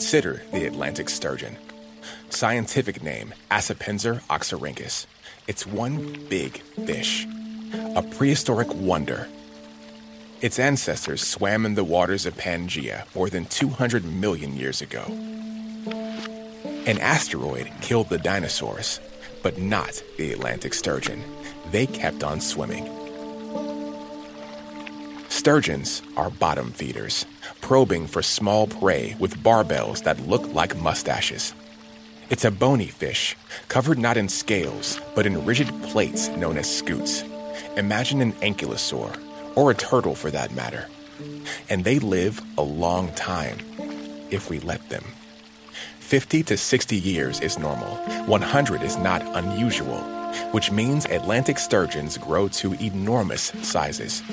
Consider the Atlantic sturgeon. Scientific name Acipenser oxyrinchus. It's one big fish, a prehistoric wonder. Its ancestors swam in the waters of Pangaea more than 200 million years ago. An asteroid killed the dinosaurs, but not the Atlantic sturgeon. They kept on swimming. Sturgeons are bottom feeders, probing for small prey with barbels that look like mustaches. It's a bony fish, covered not in scales, but in rigid plates known as scutes. Imagine an ankylosaur, or a turtle for that matter. And they live a long time, if we let them. 50 to 60 years is normal, 100 is not unusual, which means Atlantic sturgeons grow to enormous sizes.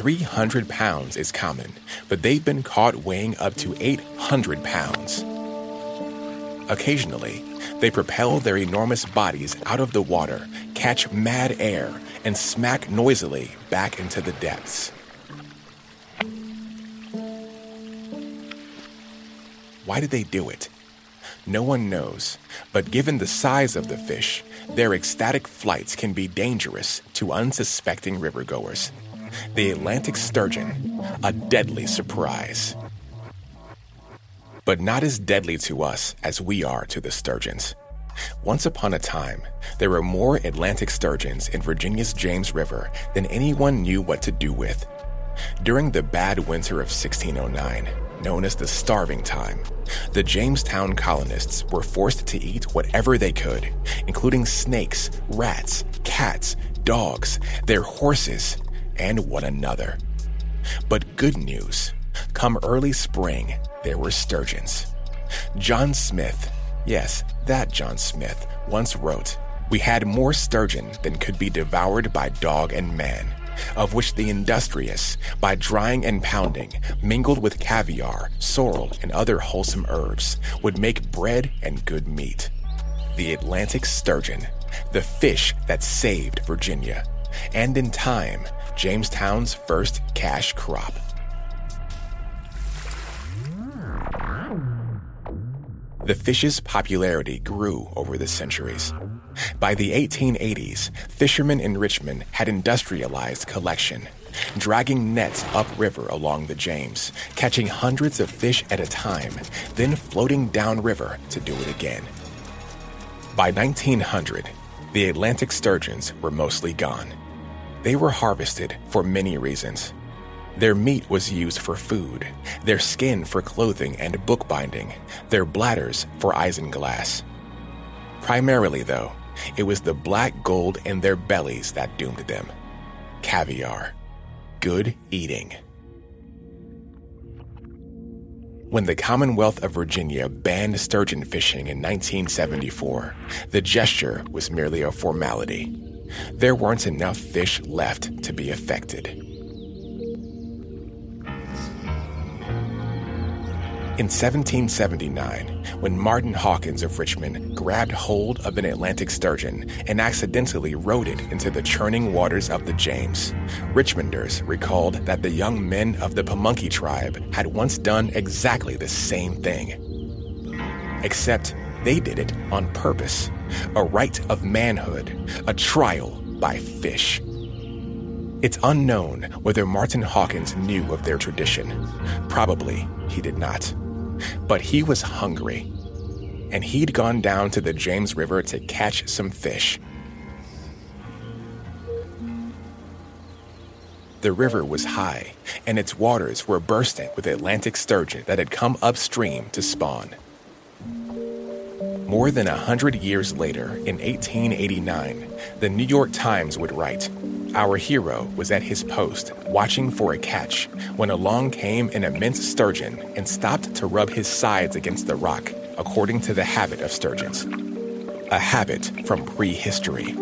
300 pounds is common, but they've been caught weighing up to 800 pounds. Occasionally, they propel their enormous bodies out of the water, catch mad air, and smack noisily back into the depths. Why did they do it? No one knows, but given the size of the fish, their ecstatic flights can be dangerous to unsuspecting rivergoers. The Atlantic sturgeon, a deadly surprise but not as deadly to us as we are to the sturgeons. Once upon a time, there were more Atlantic sturgeons in Virginia's James River than anyone knew what to do with. During the bad winter of 1609, known as the Starving Time, the Jamestown colonists were forced to eat whatever they could, including snakes, rats, cats, dogs, their horses, and one another. But good news come early spring, there were sturgeons. John Smith, yes, that John Smith, once wrote, We had more sturgeon than could be devoured by dog and man, of which the industrious, by drying and pounding, mingled with caviar, sorrel, and other wholesome herbs, would make bread and good meat. The Atlantic sturgeon, the fish that saved Virginia, and in time, Jamestown's first cash crop. The fish's popularity grew over the centuries. By the 1880s, fishermen in Richmond had industrialized collection, dragging nets upriver along the James, catching hundreds of fish at a time, then floating downriver to do it again. By 1900, the Atlantic sturgeons were mostly gone. They were harvested for many reasons. Their meat was used for food, their skin for clothing and bookbinding, their bladders for isinglass. Primarily, though, it was the black gold in their bellies that doomed them. Caviar. Good eating. When the Commonwealth of Virginia banned sturgeon fishing in 1974, the gesture was merely a formality. There weren't enough fish left to be affected. In 1779, when Martin Hawkins of Richmond grabbed hold of an Atlantic sturgeon and accidentally rode it into the churning waters of the James, Richmonders recalled that the young men of the Pamunkey tribe had once done exactly the same thing. Except they did it on purpose a rite of manhood, a trial by fish. It's unknown whether Martin Hawkins knew of their tradition. Probably he did not. But he was hungry, and he'd gone down to the James River to catch some fish. The river was high, and its waters were bursting with Atlantic sturgeon that had come upstream to spawn. More than a hundred years later, in 1889, the New York Times would write Our hero was at his post, watching for a catch, when along came an immense sturgeon and stopped to rub his sides against the rock, according to the habit of sturgeons. A habit from prehistory.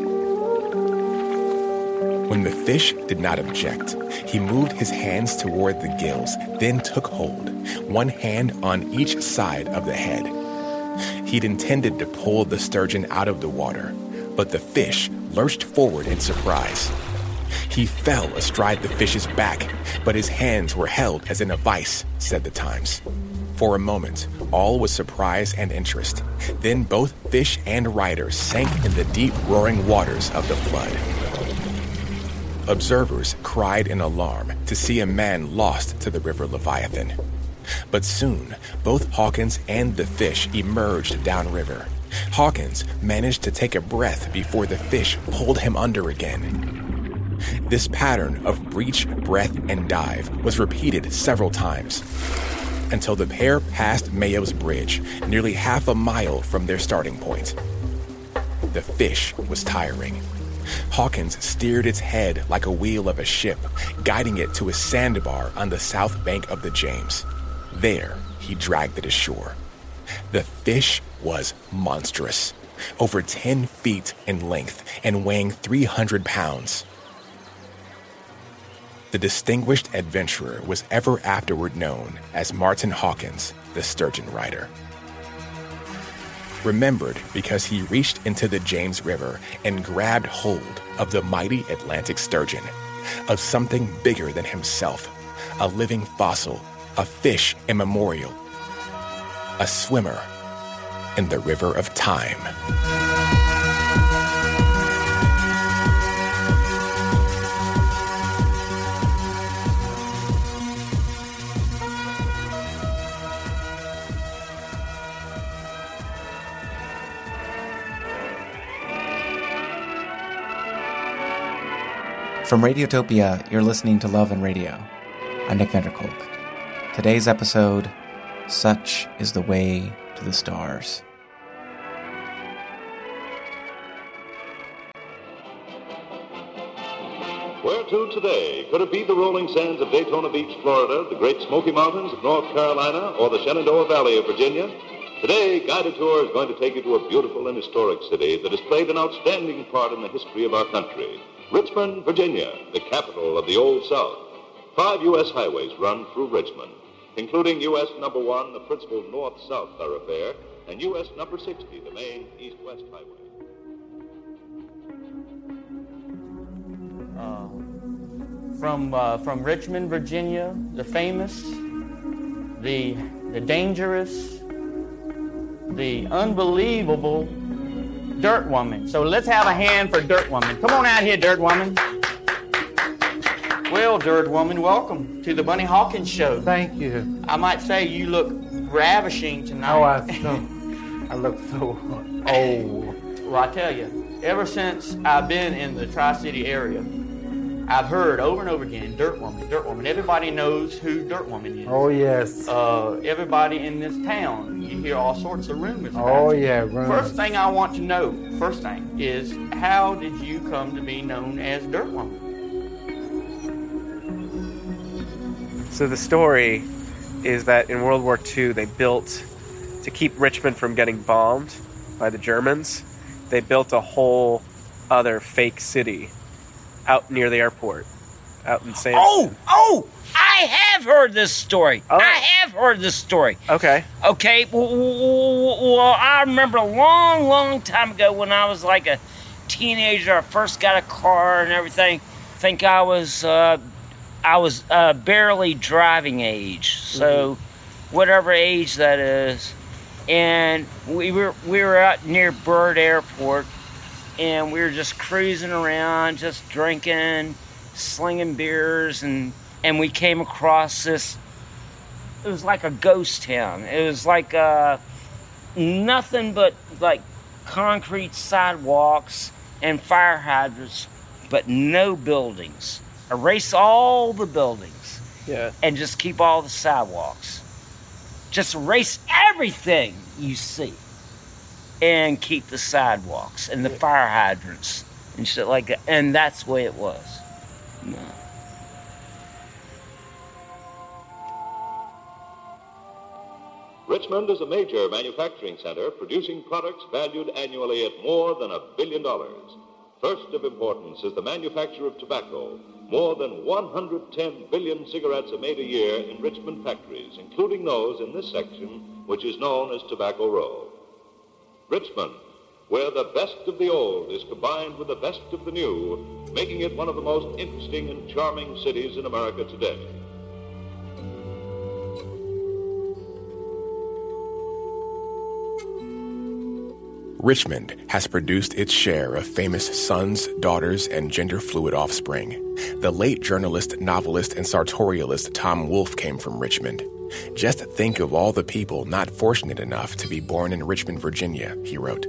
When the fish did not object, he moved his hands toward the gills, then took hold, one hand on each side of the head. He'd intended to pull the sturgeon out of the water, but the fish lurched forward in surprise. He fell astride the fish's back, but his hands were held as in a vice, said the Times. For a moment, all was surprise and interest. Then both fish and rider sank in the deep, roaring waters of the flood. Observers cried in alarm to see a man lost to the river Leviathan. But soon, both Hawkins and the fish emerged downriver. Hawkins managed to take a breath before the fish pulled him under again. This pattern of breach, breath, and dive was repeated several times until the pair passed Mayo's Bridge, nearly half a mile from their starting point. The fish was tiring. Hawkins steered its head like a wheel of a ship, guiding it to a sandbar on the south bank of the James. There, he dragged it ashore. The fish was monstrous, over 10 feet in length and weighing 300 pounds. The distinguished adventurer was ever afterward known as Martin Hawkins, the sturgeon rider remembered because he reached into the James River and grabbed hold of the mighty Atlantic sturgeon, of something bigger than himself, a living fossil, a fish immemorial, a swimmer in the river of time. From Radiotopia, you're listening to Love and Radio. I'm Nick Vanderkolk. Today's episode Such is the Way to the Stars. Where to today? Could it be the rolling sands of Daytona Beach, Florida, the Great Smoky Mountains of North Carolina, or the Shenandoah Valley of Virginia? Today, Guided Tour is going to take you to a beautiful and historic city that has played an outstanding part in the history of our country. Richmond, Virginia, the capital of the Old South. Five U.S. highways run through Richmond, including U.S. number one, the principal north-south thoroughfare, and U.S. number 60, the main east-west highway. Uh, from uh, from Richmond, Virginia, the famous, the the dangerous, the unbelievable Dirt Woman. So let's have a hand for Dirt Woman. Come on out here, Dirt Woman. Well, Dirt Woman, welcome to the Bunny Hawkins Show. Thank you. I might say you look ravishing tonight. Oh, I so I look so old. well, I tell you, ever since I've been in the Tri-City area, I've heard over and over again, Dirt Woman, Dirt Woman. Everybody knows who Dirt Woman is. Oh yes. Uh, everybody in this town, you hear all sorts of rumors. Oh yeah. Run. First thing I want to know, first thing, is how did you come to be known as Dirt Woman? So the story is that in World War II, they built to keep Richmond from getting bombed by the Germans. They built a whole other fake city out near the airport, out in San. Oh, oh, I have heard this story. Oh. I have heard this story. okay. Okay, well, I remember a long, long time ago when I was like a teenager. I first got a car and everything. I think I was, uh, I was uh, barely driving age, so whatever age that is. And we were we were out near Byrd Airport, and we were just cruising around, just drinking, slinging beers, and and we came across this it was like a ghost town. It was like uh, nothing but like concrete sidewalks and fire hydrants, but no buildings. Erase all the buildings Yeah. and just keep all the sidewalks. Just erase everything you see and keep the sidewalks and the fire hydrants and shit like that. And that's the way it was. No. Richmond is a major manufacturing center producing products valued annually at more than a billion dollars. First of importance is the manufacture of tobacco. More than 110 billion cigarettes are made a year in Richmond factories, including those in this section, which is known as Tobacco Row. Richmond, where the best of the old is combined with the best of the new, making it one of the most interesting and charming cities in America today. Richmond has produced its share of famous sons, daughters, and gender fluid offspring. The late journalist, novelist, and sartorialist Tom Wolfe came from Richmond. Just think of all the people not fortunate enough to be born in Richmond, Virginia, he wrote.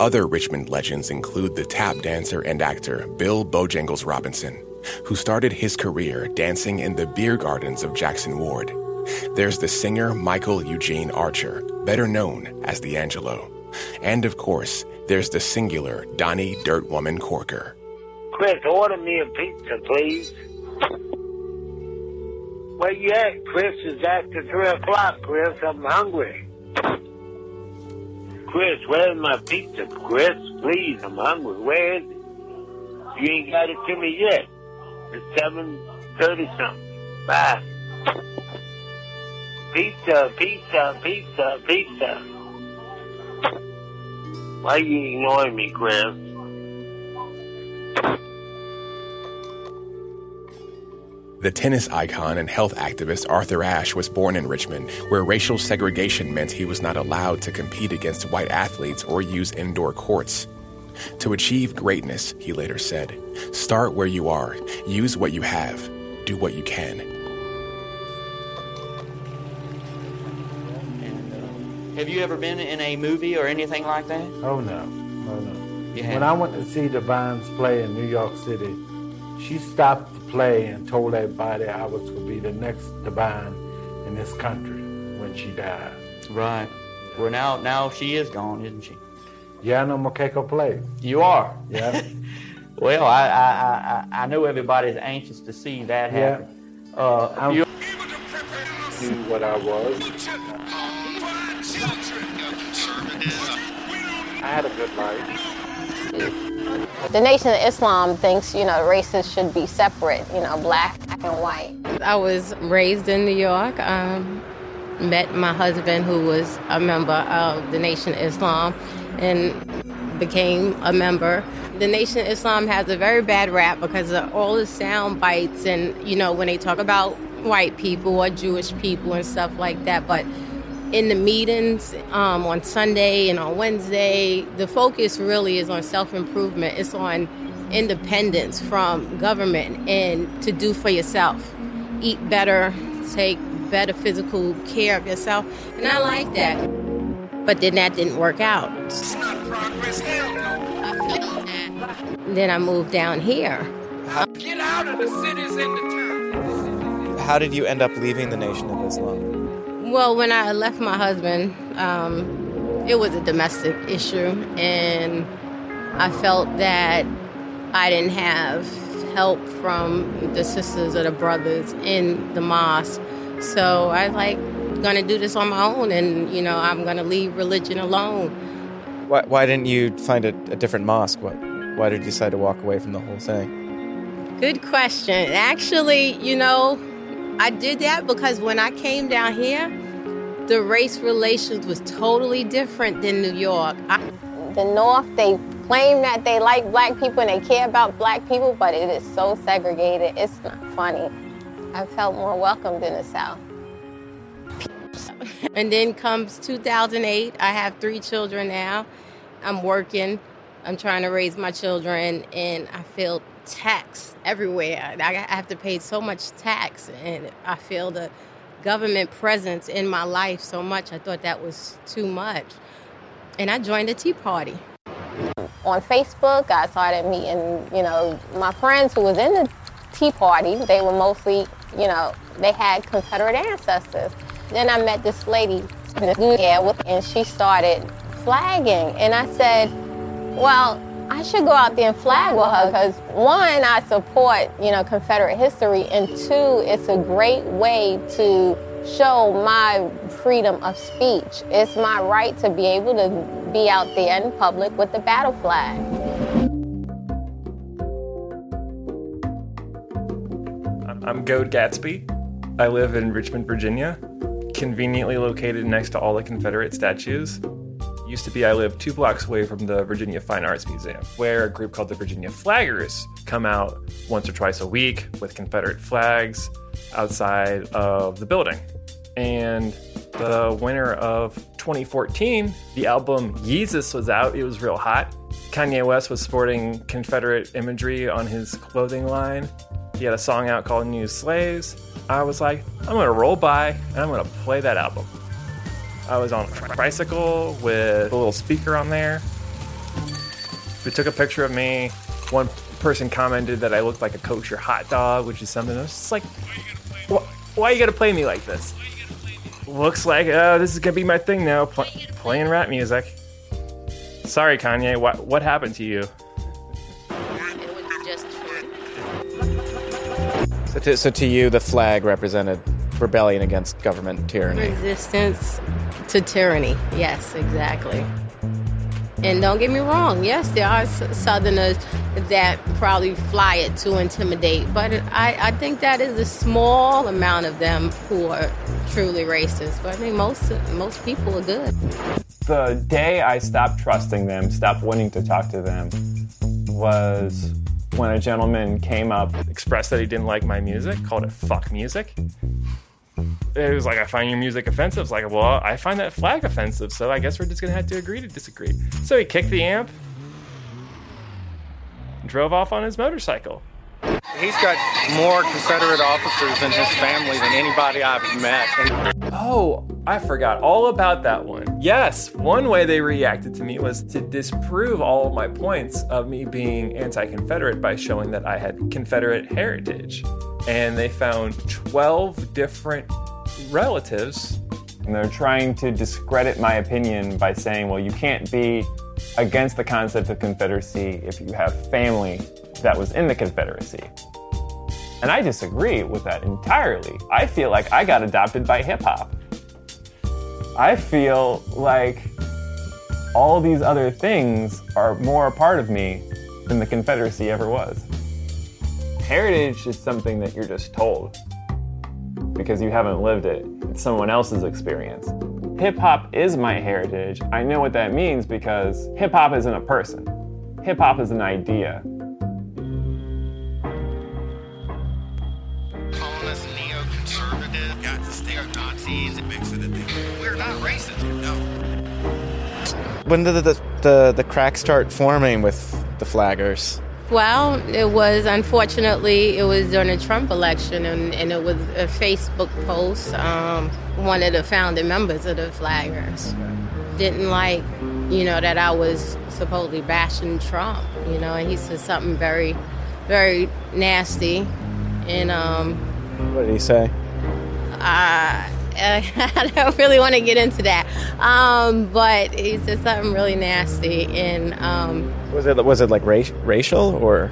Other Richmond legends include the tap dancer and actor Bill Bojangles Robinson, who started his career dancing in the beer gardens of Jackson Ward. There's the singer Michael Eugene Archer, better known as D'Angelo. And of course, there's the singular Donnie Dirtwoman Corker. Chris, order me a pizza, please. Where you at, Chris? It's after 3 o'clock, Chris. I'm hungry. Chris, where's my pizza, Chris? Please, I'm hungry. Where is it? You ain't got it to me yet. It's 7.30 something. Bye. Pizza, pizza, pizza, pizza. Why you ignoring me, Chris? The tennis icon and health activist Arthur Ashe was born in Richmond, where racial segregation meant he was not allowed to compete against white athletes or use indoor courts. To achieve greatness, he later said, start where you are, use what you have, do what you can. Have you ever been in a movie or anything like that? Oh no, oh no. You When have? I went to see Divine's play in New York City, she stopped the play and told everybody I was going to be the next Divine in this country when she died. Right. Well, now now she is gone, isn't she? Yeah, I know Makeko plays. You are. Yeah. Well, I I, I, I I know everybody's anxious to see that Yeah. happen. Uh, I'm- you, knew what I was. I had a good life. The Nation of Islam thinks, you know, races should be separate, you know, black and white. I was raised in New York. Um, met my husband, who was a member of the Nation of Islam, and became a member. The Nation of Islam has a very bad rap because of all the sound bites, and you know when they talk about white people or Jewish people and stuff like that. But in the meetings um, on Sunday and on Wednesday, the focus really is on self improvement. It's on independence from government and to do for yourself. Eat better, take better physical care of yourself. And I like that. But then that didn't work out. Then I moved down here. How did you end up leaving the Nation of Islam? Well, when I left my husband, um, it was a domestic issue, and I felt that I didn't have help from the sisters or the brothers in the mosque. So I was like, gonna do this on my own, and you know, I'm gonna leave religion alone. Why, why didn't you find a, a different mosque? What, why did you decide to walk away from the whole thing? Good question. Actually, you know, I did that because when I came down here, the race relations was totally different than New York. I, The North, they claim that they like black people and they care about black people, but it is so segregated. It's not funny. I felt more welcomed in the South. and then comes 2008. I have three children now. I'm working. I'm trying to raise my children, and I feel tax everywhere. I have to pay so much tax, and I feel the government presence in my life so much. I thought that was too much. And I joined the Tea Party. On Facebook, I started meeting, you know, my friends who was in the Tea Party. They were mostly, you know, they had Confederate ancestors. Then I met this lady, and she started flagging. And I said, well, I should go out there and flag with her because one, I support, you know, Confederate history, and two, it's a great way to show my freedom of speech. It's my right to be able to be out there in public with the battle flag. I'm Goad Gatsby. I live in Richmond, Virginia, conveniently located next to all the Confederate statues. Used to be I lived two blocks away from the Virginia Fine Arts Museum, where a group called the Virginia Flaggers come out once or twice a week with Confederate flags outside of the building. And the winter of 2014, the album Yeezus was out. It was real hot. Kanye West was sporting Confederate imagery on his clothing line. He had a song out called New Slaves. I was like, I'm gonna roll by and I'm gonna play that album. I was on a bicycle with a little speaker on there. We took a picture of me. One person commented that I looked like a kosher hot dog, which is something I was just like, why, why you gotta play me like this? Looks like uh, this is gonna be my thing now, pl- playing rap music. Sorry, Kanye. What what happened to you? So to, so to you, the flag represented rebellion against government tyranny. Resistance to tyranny. Yes, exactly. And don't get me wrong, yes, there are Southerners that probably fly it to intimidate, but I, I think that is a small amount of them who are truly racist. But I think most most people are good. The day I stopped trusting them, stopped wanting to talk to them, was when a gentleman came up, expressed that he didn't like my music, called it fuck music. It was like, I find your music offensive. It's like, well, I find that flag offensive, so I guess we're just gonna have to agree to disagree. So he kicked the amp, and drove off on his motorcycle. He's got more Confederate officers in his family than anybody I've met. Oh, I forgot all about that one. Yes, one way they reacted to me was to disprove all of my points of me being anti Confederate by showing that I had Confederate heritage. And they found 12 different relatives. And they're trying to discredit my opinion by saying, well, you can't be against the concept of Confederacy if you have family that was in the Confederacy. And I disagree with that entirely. I feel like I got adopted by hip hop. I feel like all these other things are more a part of me than the Confederacy ever was. Heritage is something that you're just told because you haven't lived it. It's someone else's experience. Hip hop is my heritage. I know what that means because hip hop isn't a person, hip hop is an idea. Nazis, it makes it thing. We're not racist, no. When did the, the, the crack start forming with the flaggers? Well, it was unfortunately it was during the Trump election, and, and it was a Facebook post. Um, one of the founding members of the Flaggers didn't like, you know, that I was supposedly bashing Trump, you know, and he said something very, very nasty, and um, What did he say? uh, I don't really want to get into that, um, but he said something really nasty, and um, Was it was it like racial or?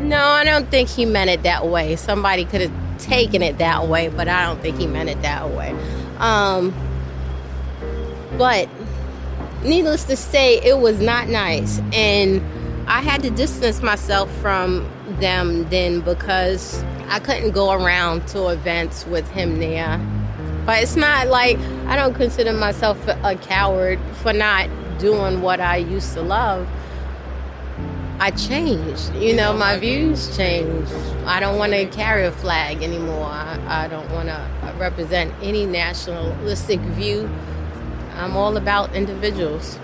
No, I don't think he meant it that way. Somebody could have taken it that way, but I don't think he meant it that way. Um, but needless to say, it was not nice. And I had to distance myself from them then because I couldn't go around to events with him there. But it's not like I don't consider myself a coward for not doing what I used to love. I changed. You know, my views changed. I don't want to carry a flag anymore. I, I don't want to represent any nationalistic view. I'm all about individuals.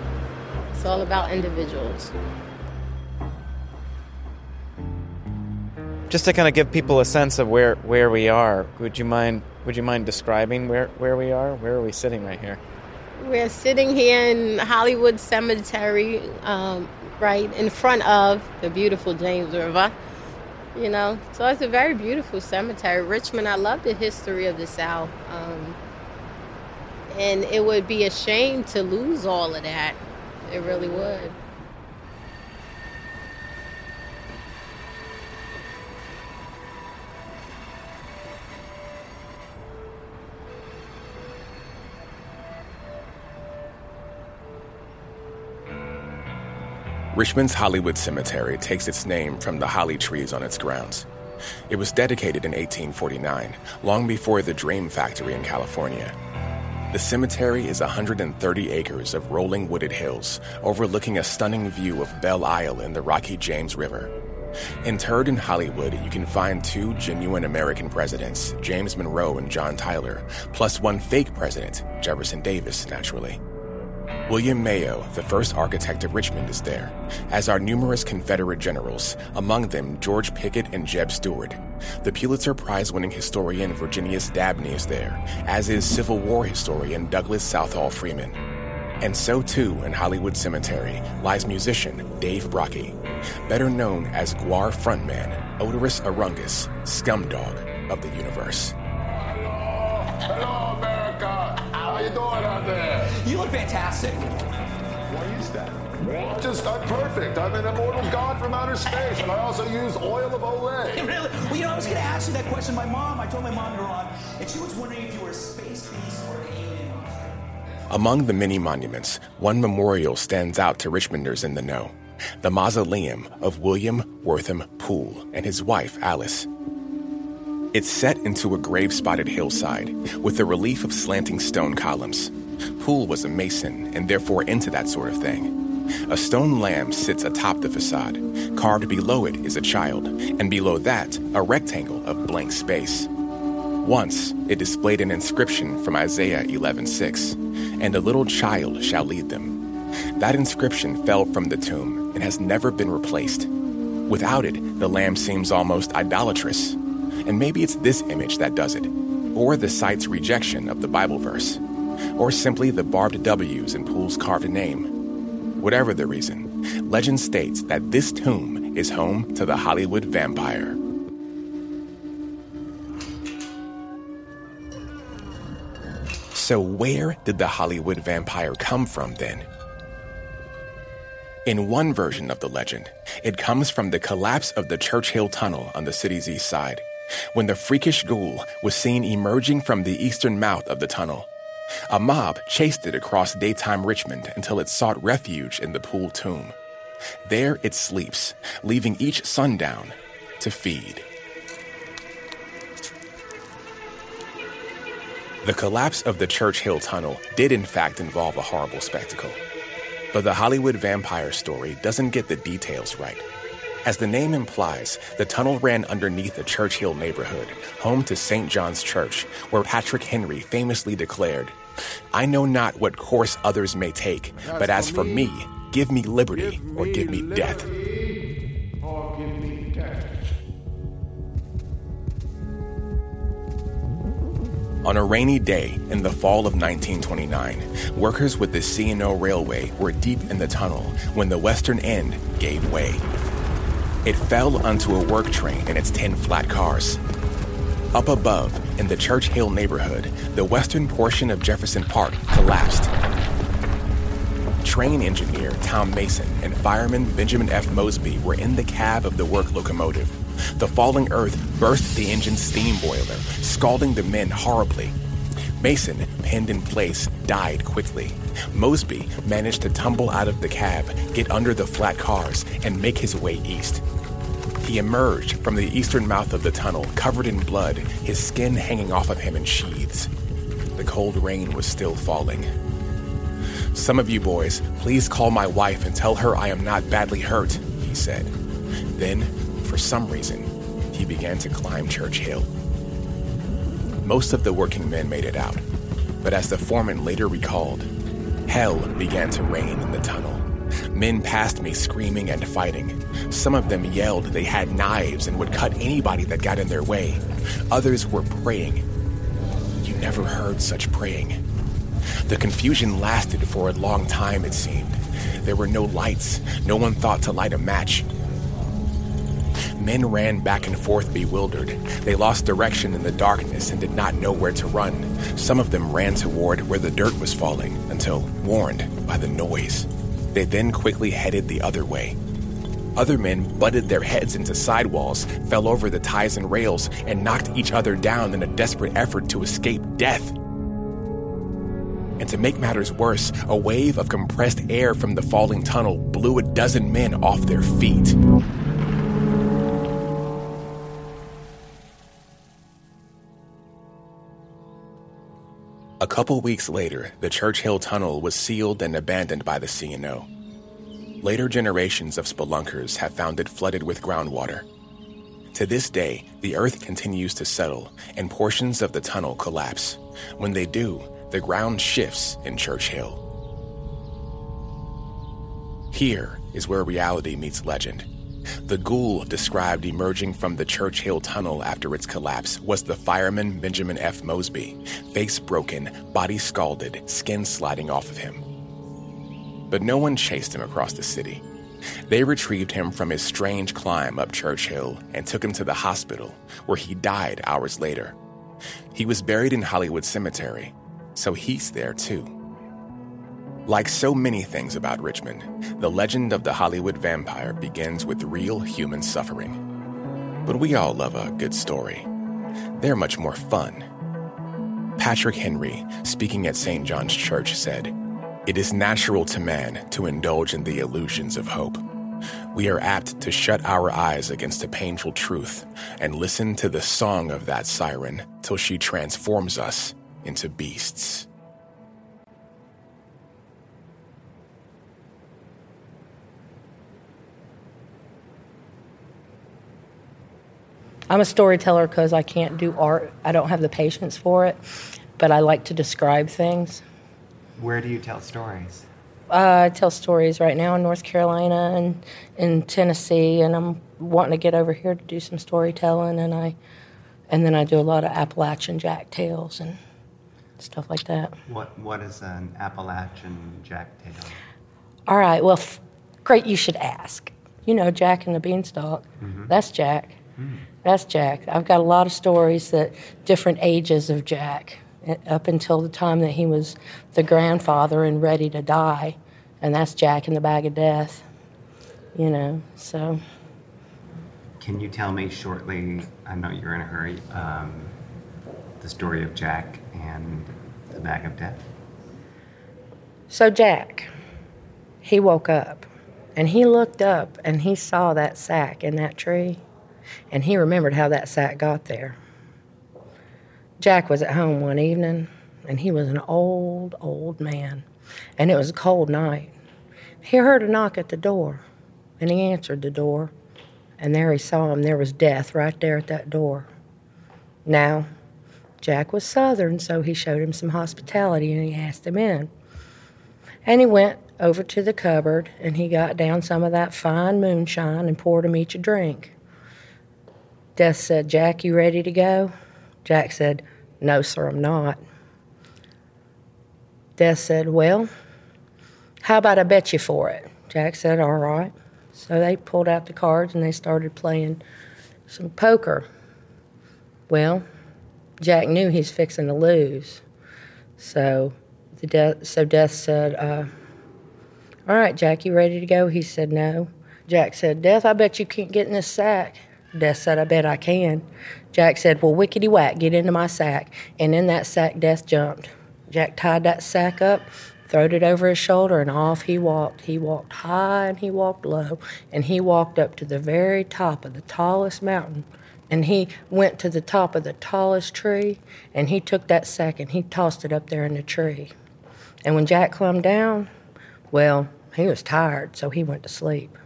It's all about individuals. Just to kind of give people a sense of where, where we are, would you mind would you mind describing where, where we are? Where are we sitting right here? We're sitting here in Hollywood Cemetery, um, right in front of the beautiful James River. You know, so it's a very beautiful cemetery. Richmond, I love the history of the South. Um, and it would be a shame to lose all of that. It really would. Richmond's Hollywood Cemetery takes its name from the holly trees on its grounds. It was dedicated in 1849, long before the Dream Factory in California. The cemetery is 130 acres of rolling wooded hills overlooking a stunning view of Belle Isle and the rocky James River. Interred in Hollywood, you can find two genuine American presidents, James Monroe and John Tyler, plus one fake president, Jefferson Davis, naturally. William Mayo, the first architect of Richmond, is there, as are numerous Confederate generals, among them George Pickett and Jeb Stuart. The Pulitzer Prize winning historian Virginius Dabney is there, as is Civil War historian Douglas Southall Freeman. And so too in Hollywood Cemetery lies musician Dave Brockie, better known as GWAR frontman Oderus Urungus, scumdog of the universe. Hello, America. How are you doing out there? You look fantastic. Why is that? Just, I'm perfect. I'm an immortal god from outer space, and I also use oil of Olay. Really? Well, you know, I was going to ask you that question. My mom, I told my mom you're on, and she was wondering if you were a space beast or an alien. Among the many monuments, one memorial stands out to Richmonders in the know the mausoleum of William Wortham Pool and his wife, Alice. It's set into a grave spotted hillside with a relief of slanting stone columns. Pool was a mason and therefore into that sort of thing. A stone lamb sits atop the facade. Carved below it is a child, and below that, a rectangle of blank space. Once, it displayed an inscription from Isaiah 11:6, and a little child shall lead them. That inscription fell from the tomb and has never been replaced. Without it, the lamb seems almost idolatrous. And maybe it's this image that does it, or the site's rejection of the Bible verse, or simply the barbed W's in Pool's carved name. Whatever the reason, legend states that this tomb is home to the Hollywood vampire. So, where did the Hollywood vampire come from then? In one version of the legend, it comes from the collapse of the Church Hill Tunnel on the city's east side, when the freakish ghoul was seen emerging from the eastern mouth of the tunnel. A mob chased it across daytime Richmond until it sought refuge in the pool tomb. There it sleeps, leaving each sundown to feed. The collapse of the Church Hill Tunnel did in fact involve a horrible spectacle. But the Hollywood vampire story doesn't get the details right. As the name implies, the tunnel ran underneath the Church Hill neighborhood, home to St. John's Church, where Patrick Henry famously declared, I know not what course others may take, but as for me, give me liberty or give me death. Or give me death. On a rainy day in the fall of 1929, workers with the C&O Railway were deep in the tunnel when the western end gave way. It fell onto a work train and its 10 flat cars. Up above, in the Church Hill neighborhood, the western portion of Jefferson Park collapsed. Train engineer Tom Mason and fireman Benjamin F. Mosby were in the cab of the work locomotive. The falling earth burst the engine's steam boiler, scalding the men horribly. Mason, pinned in place, died quickly. Mosby managed to tumble out of the cab, get under the flat cars, and make his way east. He emerged from the eastern mouth of the tunnel, covered in blood, his skin hanging off of him in sheaths. The cold rain was still falling. Some of you boys, please call my wife and tell her I am not badly hurt, he said. Then, for some reason, he began to climb Church Hill. Most of the working men made it out, but as the foreman later recalled, hell began to reign in the tunnel. Men passed me screaming and fighting. Some of them yelled they had knives and would cut anybody that got in their way. Others were praying. You never heard such praying. The confusion lasted for a long time, it seemed. There were no lights. No one thought to light a match. Men ran back and forth bewildered. They lost direction in the darkness and did not know where to run. Some of them ran toward where the dirt was falling until warned by the noise. They then quickly headed the other way. Other men butted their heads into sidewalls, fell over the ties and rails, and knocked each other down in a desperate effort to escape death. And to make matters worse, a wave of compressed air from the falling tunnel blew a dozen men off their feet. A couple weeks later, the Church Hill Tunnel was sealed and abandoned by the C&O. Later generations of spelunkers have found it flooded with groundwater. To this day, the earth continues to settle and portions of the tunnel collapse. When they do, the ground shifts in Church Hill. Here is where reality meets legend. The ghoul described emerging from the Church Hill tunnel after its collapse was the fireman Benjamin F. Mosby, face broken, body scalded, skin sliding off of him. But no one chased him across the city. They retrieved him from his strange climb up Church Hill and took him to the hospital, where he died hours later. He was buried in Hollywood Cemetery, so he's there too. Like so many things about Richmond, the legend of the Hollywood vampire begins with real human suffering. But we all love a good story. They're much more fun. Patrick Henry, speaking at St. John's Church, said, It is natural to man to indulge in the illusions of hope. We are apt to shut our eyes against a painful truth and listen to the song of that siren till she transforms us into beasts. I'm a storyteller because I can't do art. I don't have the patience for it, but I like to describe things. Where do you tell stories? Uh, I tell stories right now in North Carolina and in Tennessee, and I'm wanting to get over here to do some storytelling, and I, and then I do a lot of Appalachian Jack tales and stuff like that. What What is an Appalachian Jack tale? All right, well, f- great. You should ask. You know, Jack and the Beanstalk. Mhm. That's Jack. That's Jack. I've got a lot of stories that different ages of Jack, eh, up until the time that he was the grandfather and ready to die, and that's Jack in the Bag of Death. You know, so Can you tell me shortly? I know you're in a hurry. Um, the story of Jack and the Bag of Death. so Jack, he woke up, and he looked up and he saw that sack in that tree, and he remembered how that sack got there. Jack was at home one evening, and he was an old, old man, and it was a cold night. He heard a knock at the door, and he answered the door, and there he saw him. There was death right there at that door. Now, Jack was Southern, so he showed him some hospitality and he asked him in. And he went over to the cupboard and he got down some of that fine moonshine and poured him each a drink. Death said, Jack, you ready to go? Jack said, No, sir, I'm not. Death said, Well, how about I bet you for it? Jack said, All right. So they pulled out the cards and they started playing some poker. Well, Jack knew he's fixing to lose. So the death so Death said, uh, All right, Jack, you ready to go? He said, No. Jack said, Death, I bet you can't get in this sack. Death said, I bet I can. Jack said, Well, wickety whack, get into my sack. And in that sack, Death jumped. Jack tied that sack up, throwed it over his shoulder, and off he walked. He walked high and he walked low, and he walked up to the very top of the tallest mountain. And he went to the top of the tallest tree, and he took that sack and he tossed it up there in the tree. And when Jack climbed down, well, he was tired, so he went to sleep.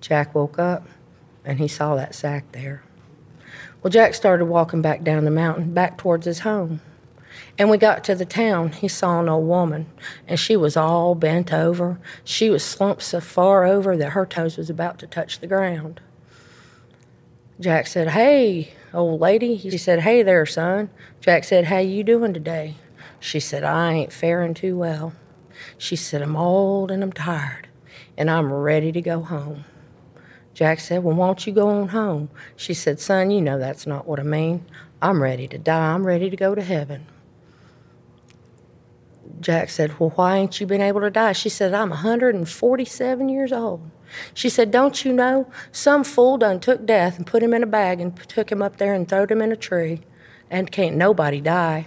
Jack woke up and he saw that sack there. Well, Jack started walking back down the mountain, back towards his home. And we got to the town, he saw an old woman, and she was all bent over. She was slumped so far over that her toes was about to touch the ground. Jack said, Hey, old lady. He said, Hey there, son. Jack said, How you doing today? She said, I ain't faring too well. She said, I'm old and I'm tired, and I'm ready to go home. Jack said, Well, won't you go on home? She said, Son, you know that's not what I mean. I'm ready to die. I'm ready to go to heaven. Jack said, Well, why ain't you been able to die? She said, I'm 147 years old. She said, Don't you know? Some fool done took death and put him in a bag and took him up there and throwed him in a tree, and can't nobody die.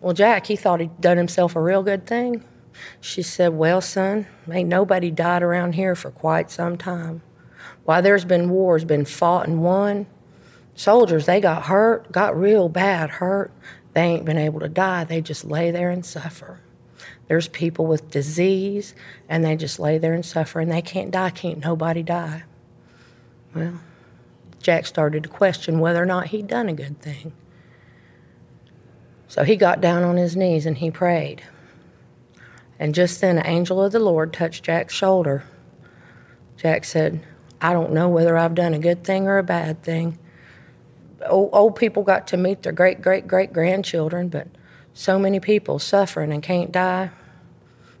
Well, Jack, he thought he'd done himself a real good thing. She said, Well, son, ain't nobody died around here for quite some time. Why, there's been wars, been fought and won. Soldiers, they got hurt, got real bad hurt. They ain't been able to die. They just lay there and suffer. There's people with disease, and they just lay there and suffer, and they can't die. Can't nobody die. Well, Jack started to question whether or not he'd done a good thing. So he got down on his knees and he prayed. And just then, an angel of the Lord touched Jack's shoulder. Jack said, I don't know whether I've done a good thing or a bad thing. Old, old people got to meet their great, great, great grandchildren, but so many people suffering and can't die.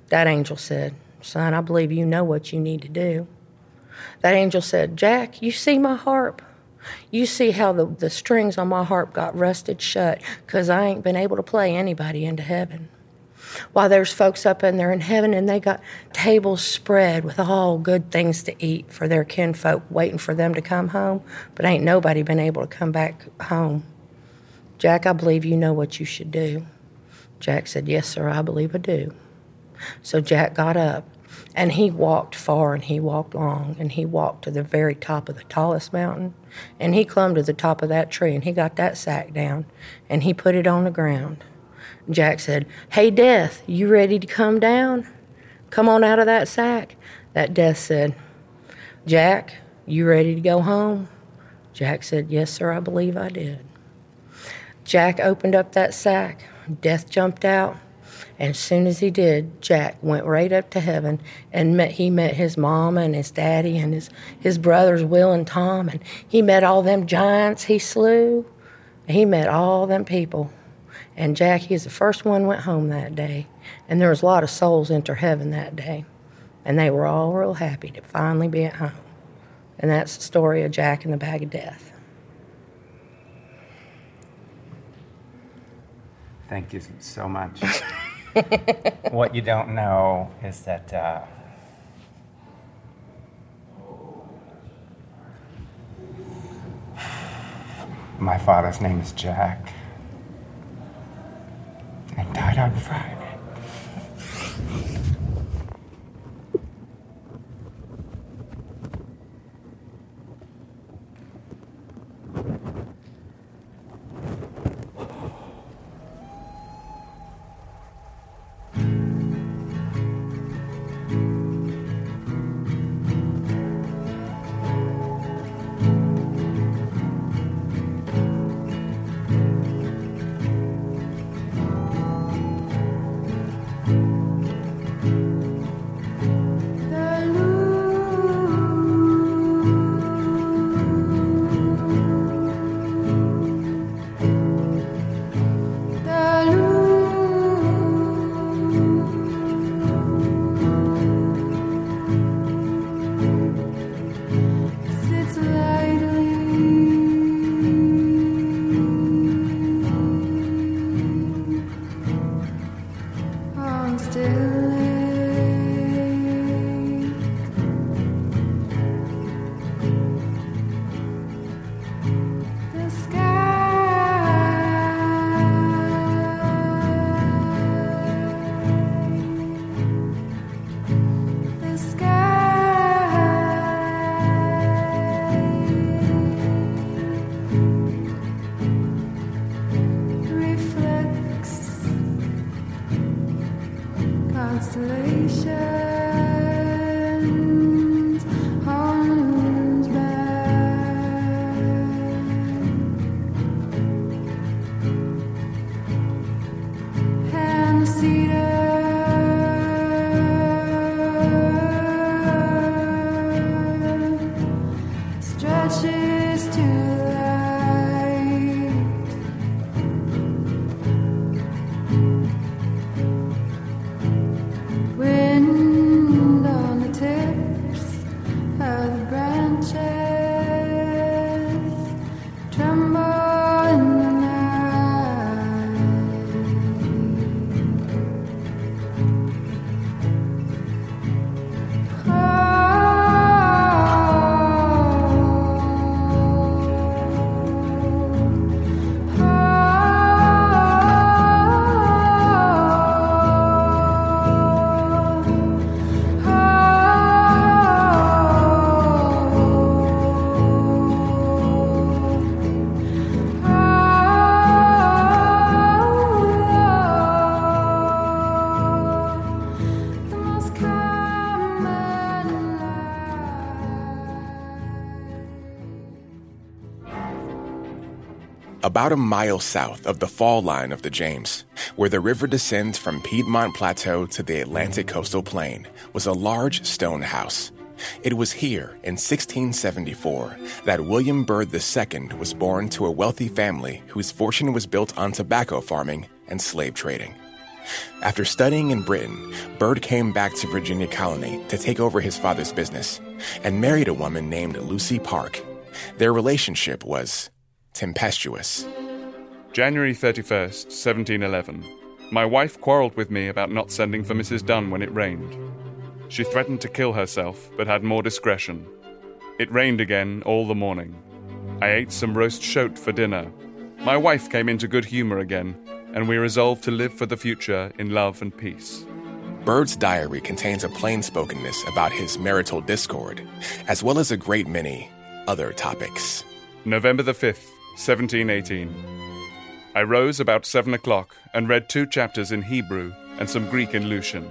That angel said, Son, I believe you know what you need to do. That angel said, Jack, you see my harp? You see how the, the strings on my harp got rusted shut because I ain't been able to play anybody into heaven. While there's folks up in there in heaven and they got tables spread with all good things to eat for their kinfolk waiting for them to come home, but ain't nobody been able to come back home. Jack, I believe you know what you should do. Jack said, Yes, sir, I believe I do. So Jack got up and he walked far and he walked long and he walked to the very top of the tallest mountain and he clumbed to the top of that tree and he got that sack down and he put it on the ground. Jack said, Hey, Death, you ready to come down? Come on out of that sack. That Death said, Jack, you ready to go home? Jack said, Yes, sir, I believe I did. Jack opened up that sack. Death jumped out. And as soon as he did, Jack went right up to heaven and met he met his mama and his daddy and his, his brothers Will and Tom and he met all them giants he slew. He met all them people. And Jack, is the first one went home that day. And there was a lot of souls enter heaven that day. And they were all real happy to finally be at home. And that's the story of Jack and the Bag of Death. Thank you so much. what you don't know is that uh, my father's name is Jack and died on Friday. About a mile south of the fall line of the James, where the river descends from Piedmont Plateau to the Atlantic coastal plain, was a large stone house. It was here in 1674 that William Byrd II was born to a wealthy family whose fortune was built on tobacco farming and slave trading. After studying in Britain, Byrd came back to Virginia Colony to take over his father's business and married a woman named Lucy Parke. Their relationship was tempestuous. January 31st, 1711. My wife quarreled with me about not sending for Mrs. Dunn when it rained. She threatened to kill herself, but had more discretion. It rained again all the morning. I ate some roast shote for dinner. My wife came into good humor again, and we resolved to live for the future in love and peace. Byrd's diary contains a plain spokenness about his marital discord, as well as a great many other topics. November the 5th, 1718. I rose about seven o'clock and read two chapters in Hebrew and some Greek in Lucian.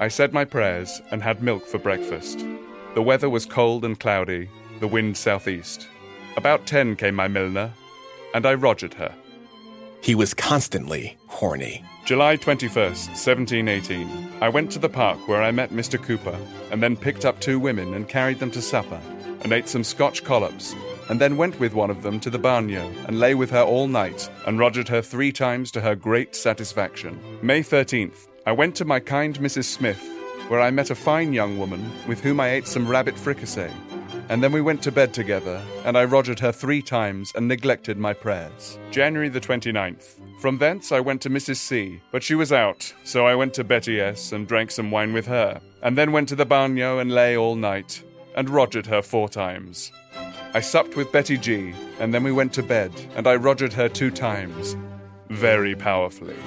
I said my prayers and had milk for breakfast. The weather was cold and cloudy, the wind southeast. About ten came my milliner, and I rogered her. He was constantly horny. July 21st, 1718. I went to the park where I met Mr. Cooper, and then picked up two women and carried them to supper, and ate some Scotch collops, and then went with one of them to the bagnio and lay with her all night, and rogered her three times to her great satisfaction. May 13th. I went to my kind Mrs. Smith, where I met a fine young woman with whom I ate some rabbit fricassee, and then we went to bed together, and I rogered her three times and neglected my prayers. January the 29th. From thence I went to Mrs. C, but she was out, so I went to Betty S and drank some wine with her, and then went to the bagnio and lay all night, and rogered her four times. I supped with Betty G, and then we went to bed, and I rogered her two times, very powerfully.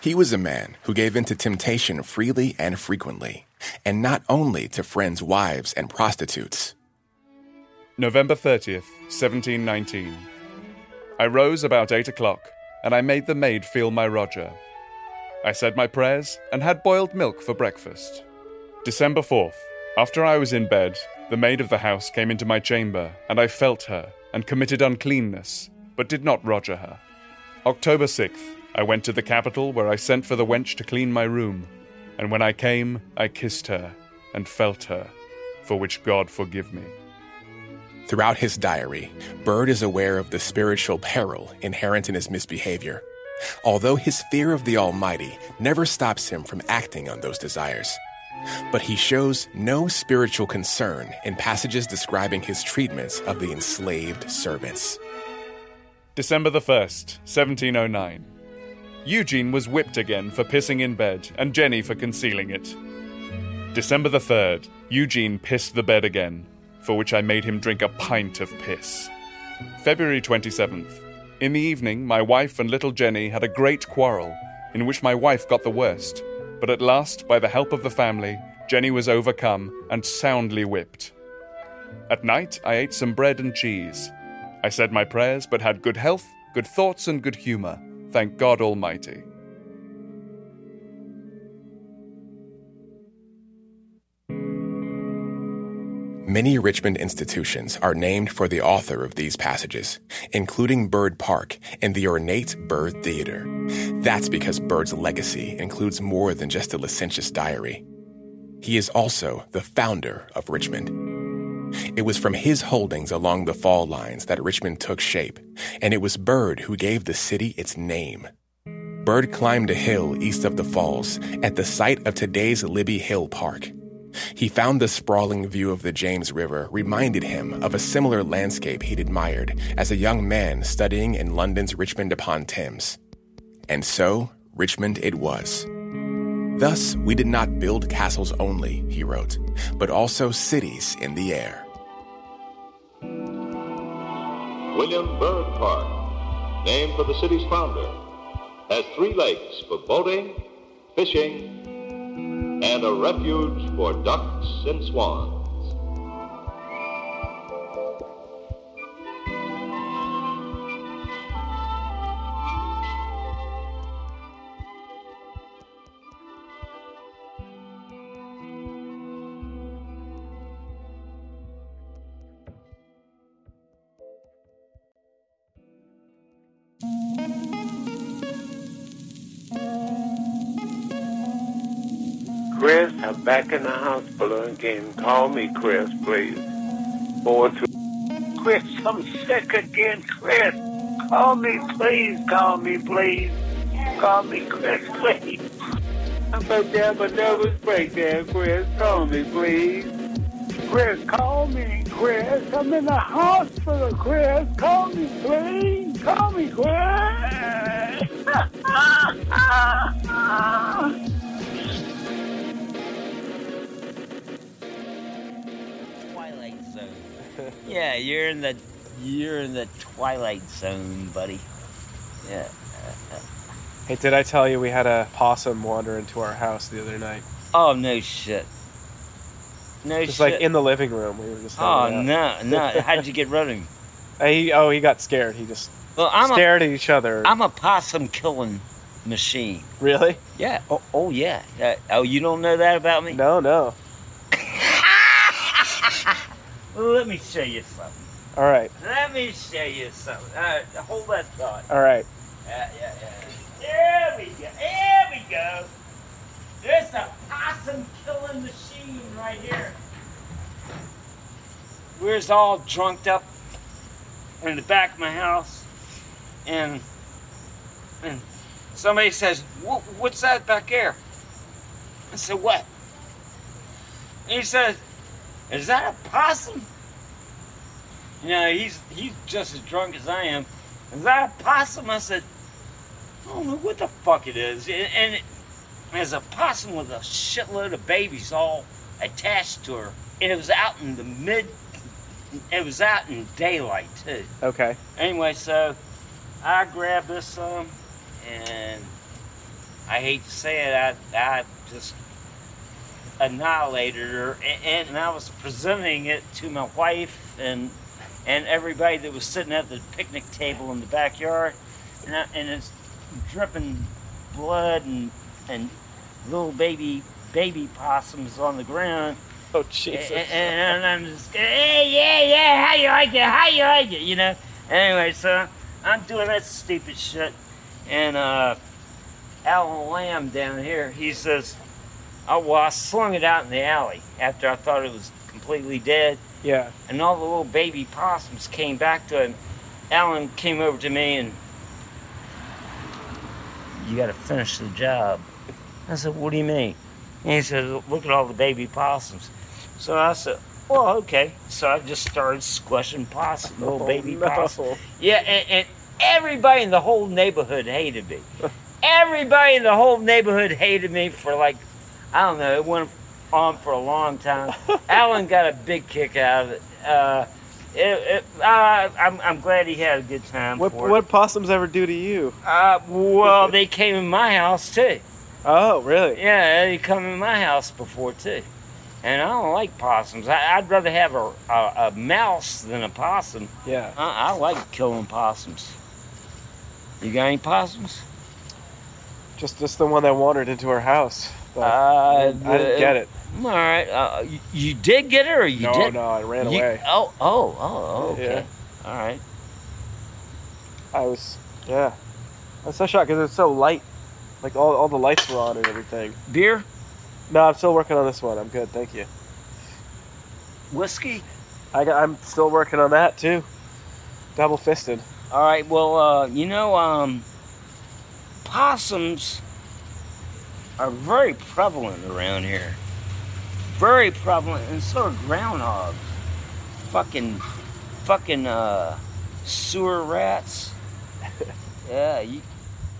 He was a man who gave in to temptation freely and frequently, and not only to friends' wives and prostitutes. November 30th, 1719. I rose about eight o'clock, and I made the maid feel my Roger. I said my prayers and had boiled milk for breakfast. December 4th. After I was in bed, the maid of the house came into my chamber, and I felt her and committed uncleanness, but did not Roger her. October 6th. I went to the capital where I sent for the wench to clean my room, and when I came, I kissed her and felt her, for which God forgive me. Throughout his diary, Byrd is aware of the spiritual peril inherent in his misbehavior, although his fear of the Almighty never stops him from acting on those desires. But he shows no spiritual concern in passages describing his treatments of the enslaved servants. December the 1st, 1709. Eugene was whipped again for pissing in bed, and Jenny for concealing it. December the 3rd, Eugene pissed the bed again, for which I made him drink a pint of piss. February 27th. In the evening, my wife and little Jenny had a great quarrel, in which my wife got the worst, but at last, by the help of the family, Jenny was overcome and soundly whipped. At night, I ate some bread and cheese. I said my prayers, but had good health, good thoughts, and good humor. Thank God Almighty. Many Richmond institutions are named for the author of these passages, including Byrd Park and the ornate Byrd Theater. That's because Byrd's legacy includes more than just a licentious diary. He is also the founder of Richmond. It was from his holdings along the fall lines that Richmond took shape, and it was Byrd who gave the city its name. Bird climbed a hill east of the falls at the site of today's Libby Hill Park. He found the sprawling view of the James River reminded him of a similar landscape he'd admired as a young man studying in London's Richmond upon Thames. And so, Richmond it was. Thus, we did not build castles only, he wrote, but also cities in the air. William Byrd Park, named for the city's founder, has three lakes for boating, fishing, and a refuge for ducks and swans. Back in the hospital again. Call me Chris, please. Four two. Chris, I'm sick again, Chris. Call me, please. Call me, please. Call me, Chris, please. I'm about to have a nervous breakdown, Chris. Call me, please. Chris, call me, Chris. I'm in the hospital, Chris. Call me, please. Call me, Chris. yeah, you're in the you're in the Twilight Zone, buddy. Yeah. Hey, did I tell you we had a possum wander into our house the other night? Oh no shit. No Just shit. like in the living room. We were just. oh no, no. How'd you get rid of him? He, oh, he got scared. He just Well, I'm stared a, at each other. I'm a possum killing machine. really? Yeah. Oh, oh yeah. Uh, oh, you don't know that about me? No, no. Let me show you something. All right, Let me show you something. Uh, hold that thought. all right. Yeah, yeah, yeah. There we go. There we go. There's a possum killing machine right here. We was all drunked up in the back of my house, and and somebody says, "What's that back there?" I said, "What?" And he says, "Is that a possum?" You know, he's he's just as drunk as I am. Is that a possum? I said, I don't know what the fuck it is. And, and it, there's a possum with a shitload of babies all attached to her. And it was out in the mid, it was out in daylight too. Okay. Anyway, so I grabbed this um, and I hate to say it, I, I just annihilated her, and, and I was presenting it to my wife and and everybody that was sitting at the picnic table in the backyard, and, I, and it's dripping blood and and little baby baby possums on the ground. Oh Jesus! And, and I'm just, hey, yeah, yeah, how you like it? How you like it? You know. Anyway, so I'm doing that stupid shit, and uh, Alan Lamb down here, he says, "Oh well, I slung it out in the alley after I thought it was completely dead." Yeah. And all the little baby possums came back to him. Alan came over to me and, "You got to finish the job." I said, "What do you mean?" And he said, "Look at all the baby possums." So I said, "Well, okay." So I just started squishing possum, little Oh, baby no. possum. Yeah, and, and everybody in the whole neighborhood hated me. everybody in the whole neighborhood hated me for like, I don't know, it went on for a long time. Alan got a big kick out of it. Uh, it, it uh, I'm, I'm glad he had a good time What for what possums ever do to you? Uh, well, they came in my house too. Oh, really? Yeah, they come in my house before too. And I don't like possums. I, I'd rather have a, a, a mouse than a possum. Yeah. I, I like killing possums. You got any possums? Just just the one that wandered into our house. Uh, I, didn't, I didn't get it. All right. Uh, you, you did get it, or you No, did? no, no, I ran You- away. Oh, oh, oh, okay. Yeah. All right. I was yeah. I was so shocked because it's so light. Like all, all the lights were on and everything. Beer? No, I'm still working on this one. I'm good, thank you. Whiskey? I got, I'm still working on that too. Double fisted. All right. Well, uh, you know, um, possums are very prevalent around here. Very prevalent, and so are groundhogs. Fucking, fucking uh, sewer rats. yeah, you,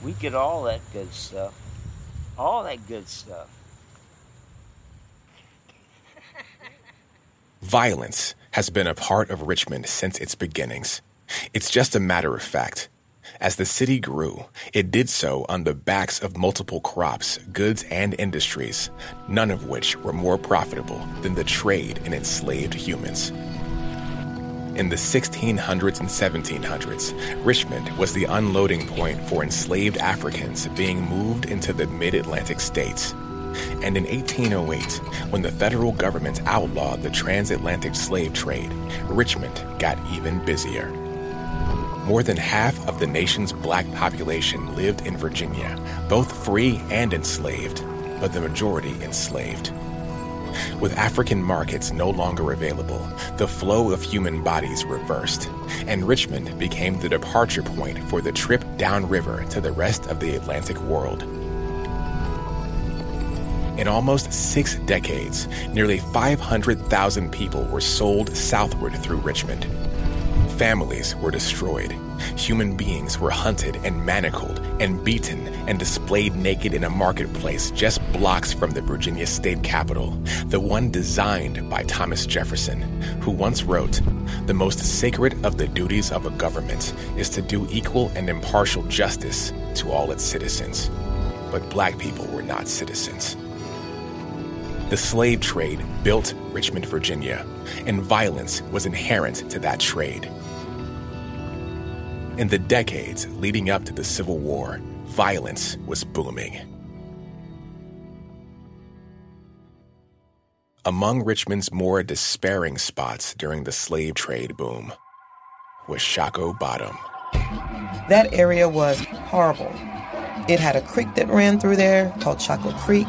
we get all that good stuff. All that good stuff. Violence has been a part of Richmond since its beginnings. It's just a matter of fact. As the city grew, it did so on the backs of multiple crops, goods, and industries, none of which were more profitable than the trade in enslaved humans. In the 1600s and 1700s, Richmond was the unloading point for enslaved Africans being moved into the mid Atlantic states. And in 1808, when the federal government outlawed the transatlantic slave trade, Richmond got even busier. More than half of the nation's black population lived in Virginia, both free and enslaved. but the majority enslaved. With African markets no longer available, the flow of human bodies reversed, and Richmond became the departure point for the trip downriver to the rest of the Atlantic world. In almost six decades, nearly 500,000 people were sold southward through Richmond. Families were destroyed. Human beings were hunted and manacled and beaten and displayed naked in a marketplace just blocks from the Virginia state capitol, the one designed by Thomas Jefferson, who once wrote The most sacred of the duties of a government is to do equal and impartial justice to all its citizens. But black people were not citizens. The slave trade built Richmond, Virginia, and violence was inherent to that trade. In the decades leading up to the Civil War, violence was booming. Among Richmond's more despairing spots during the slave trade boom was Shockoe Bottom. That area was horrible. It had a creek that ran through there called Shockoe Creek.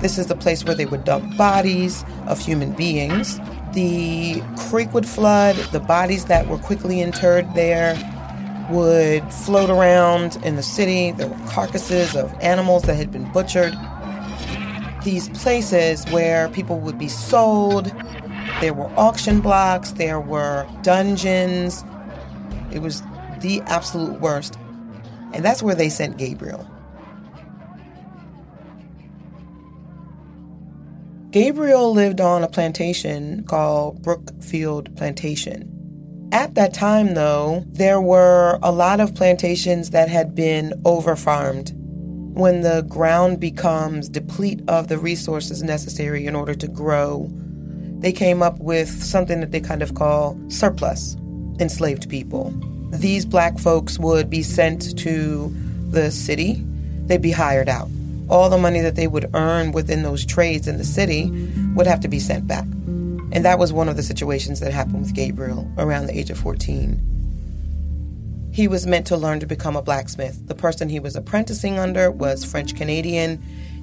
This is the place where they would dump bodies of human beings. The creek would flood, the bodies that were quickly interred there would float around in the city. There were carcasses of animals that had been butchered. These places where people would be sold, there were auction blocks, there were dungeons. It was the absolute worst. And that's where they sent Gabriel. Gabriel lived on a plantation called Brookfield Plantation. At that time, though, there were a lot of plantations that had been overfarmed. When the ground becomes deplete of the resources necessary in order to grow, they came up with something that they kind of call surplus enslaved people. These black folks would be sent to the city, they'd be hired out all the money that they would earn within those trades in the city would have to be sent back. And that was one of the situations that happened with Gabriel around the age of 14. He was meant to learn to become a blacksmith. The person he was apprenticing under was French Canadian.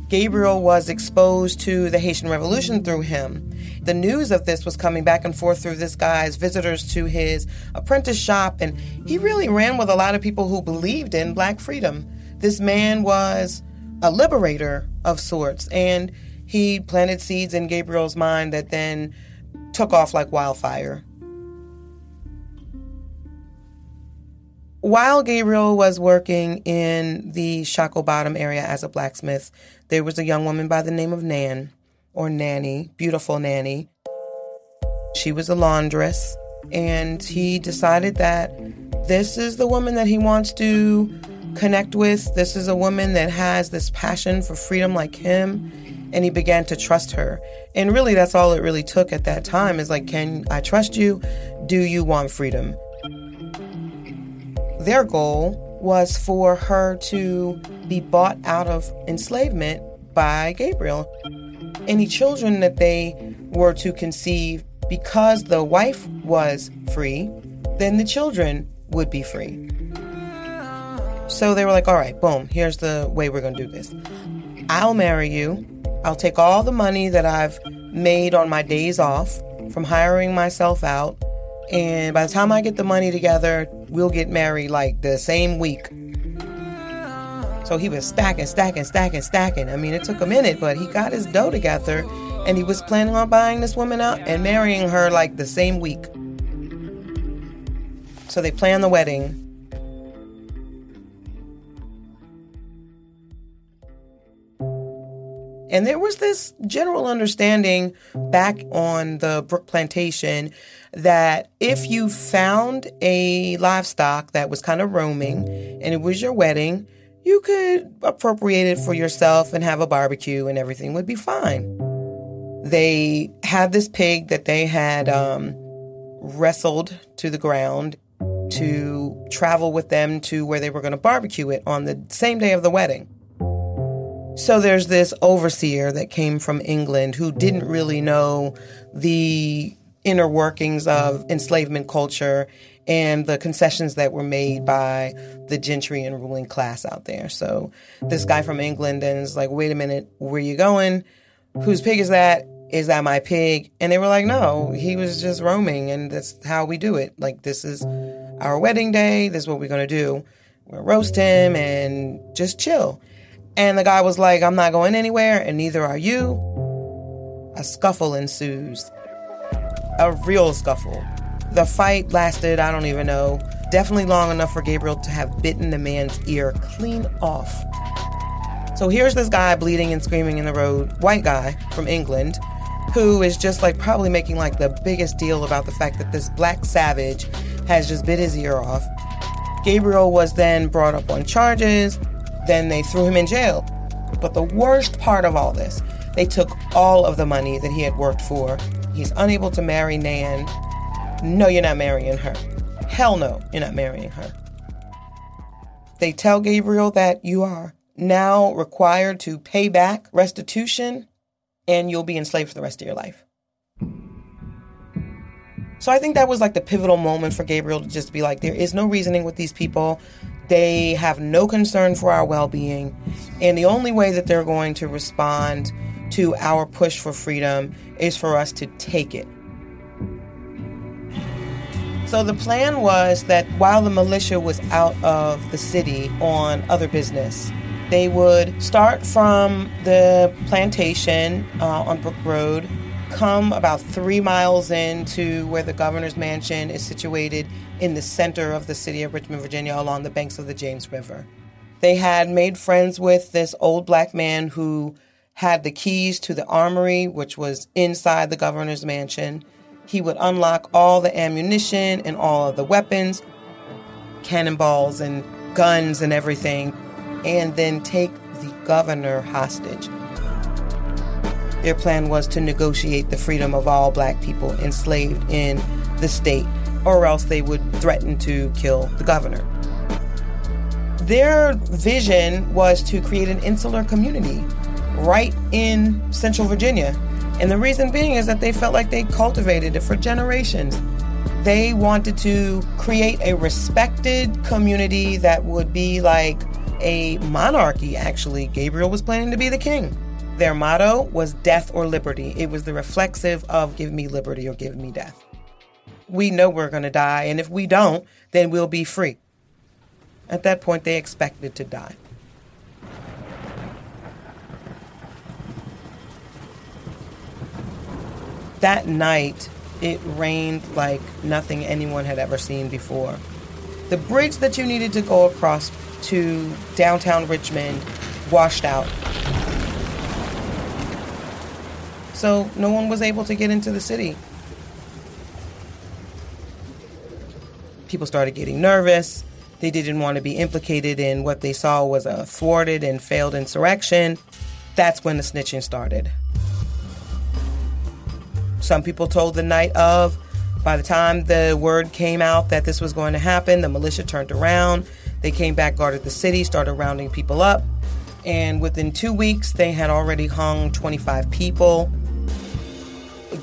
Gabriel was exposed to the Haitian Revolution through him. The news of this was coming back and forth through this guy's visitors to his apprentice shop, and he really ran with a lot of people who believed in black freedom. This man was a liberator of sorts. And he planted seeds in Gabriel's mind that then took off like wildfire. While Gabriel was working in the Shockoe Bottom area as a blacksmith, there was a young woman by the name of Nan, or Nanny, beautiful Nanny. She was a laundress, and he decided that this is the woman that he wants to connect with. This is a woman that has this passion for freedom like him. And he began to trust her. And really, that's all it really took at that time is like, can I trust you? Do you want freedom? Their goal was for her to be bought out of enslavement by Gabriel. Any children that they were to conceive, because the wife was free, then the children would be free. So they were like, all right, boom, here's the way we're going to do this. I'll marry you. I'll take all the money that I've made on my days off from hiring myself out. And by the time I get the money together, we'll get married like the same week. So he was stacking, stacking, stacking, stacking. I mean, it took a minute, but he got his dough together and he was planning on buying this woman out and marrying her like the same week. So they planned the wedding And there was this general understanding back on the Brook Plantation that if you found a livestock that was kind of roaming and it was your wedding, you could appropriate it for yourself and have a barbecue and everything would be fine. They had this pig that they had um, wrestled to the ground to travel with them to where they were going to barbecue it on the same day of the wedding. So there's this overseer that came from England who didn't really know the inner workings of enslavement culture. and the concessions that were made by the gentry and ruling class out there. So this guy from England and is like, wait a minute, where you going? Whose pig is that? Is that my pig? And they were like, no, he was just roaming and that's how we do it. Like, this is our wedding day. This is what we're going to do. We're gonna roast him and just chill. And the guy was like, I'm not going anywhere and neither are you. A scuffle ensues. A real scuffle. The fight lasted, I don't even know, definitely long enough for Gabriel to have bitten the man's ear clean off. So here's this guy bleeding and screaming in the road, white guy from England, who is just like probably making like the biggest deal about the fact that this black savage has just bit his ear off. Gabriel was then brought up on charges, then they threw him in jail. But the worst part of all this, they took all of the money that he had worked for. He's unable to marry Nan. No, you're not marrying her. Hell no, you're not marrying her. They tell Gabriel that you are now required to pay back restitution and you'll be enslaved for the rest of your life. So I think that was like the pivotal moment for Gabriel to just be like, there is no reasoning with these people. They have no concern for our well being. And the only way that they're going to respond to our push for freedom is for us to take it. So the plan was that while the militia was out of the city on other business, they would start from the plantation uh, on Brook Road, come about three miles into where the governor's mansion is situated in the center of the city of Richmond, Virginia, along the banks of the James River. They had made friends with this old black man who had the keys to the armory, which was inside the governor's mansion. He would unlock all the ammunition and all of the weapons, cannonballs and guns and everything, and then take the governor hostage. Their plan was to negotiate the freedom of all black people enslaved in the state, or else they would threaten to kill the governor. Their vision was to create an insular community right in central Virginia. And the reason being is that they felt like they cultivated it for generations. They wanted to create a respected community that would be like a monarchy, actually. Gabriel was planning to be the king. Their motto was death or liberty. It was the reflexive of give me liberty or give me death. We know we're going to die, and if we don't, then we'll be free. At that point, they expected to die. That night, it rained like nothing anyone had ever seen before. The bridge that you needed to go across to downtown Richmond washed out. So no one was able to get into the city. People started getting nervous. They didn't want to be implicated in what they saw was a thwarted and failed insurrection. That's when the snitching started. Some people told the night of. By the time the word came out that this was going to happen, the militia turned around. They came back, guarded the city, started rounding people up. And within two weeks, they had already hung 25 people.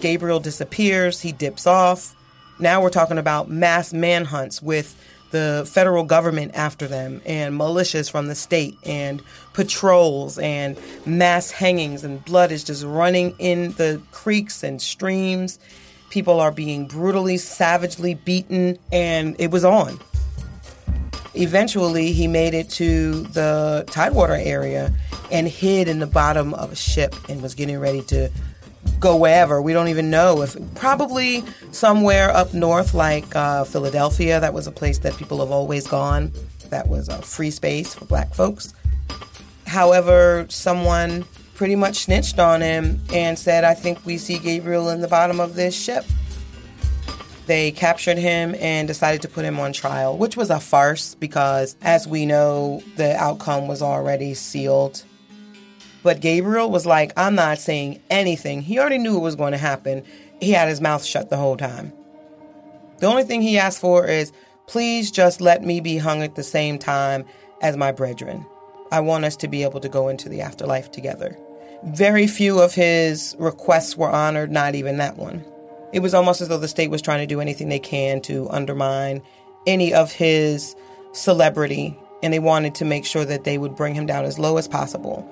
Gabriel disappears, he dips off. Now we're talking about mass manhunts with the federal government after them and militias from the state and patrols and mass hangings and blood is just running in the creeks and streams. People are being brutally, savagely beaten, and it was on. Eventually, he made it to the Tidewater area and hid in the bottom of a ship and was getting ready to go wherever. We don't even know if probably somewhere up north, like uh, Philadelphia. That was a place that people have always gone. That was a free space for black folks. However, someone pretty much snitched on him and said, I think we see Gabriel in the bottom of this ship. They captured him and decided to put him on trial, which was a farce because, as we know, the outcome was already sealed. But Gabriel was like, I'm not saying anything. He already knew it was going to happen. He had his mouth shut the whole time. The only thing he asked for is, please just let me be hung at the same time as my brethren. I want us to be able to go into the afterlife together. Very few of his requests were honored, not even that one. It was almost as though the state was trying to do anything they can to undermine any of his celebrity, and they wanted to make sure that they would bring him down as low as possible.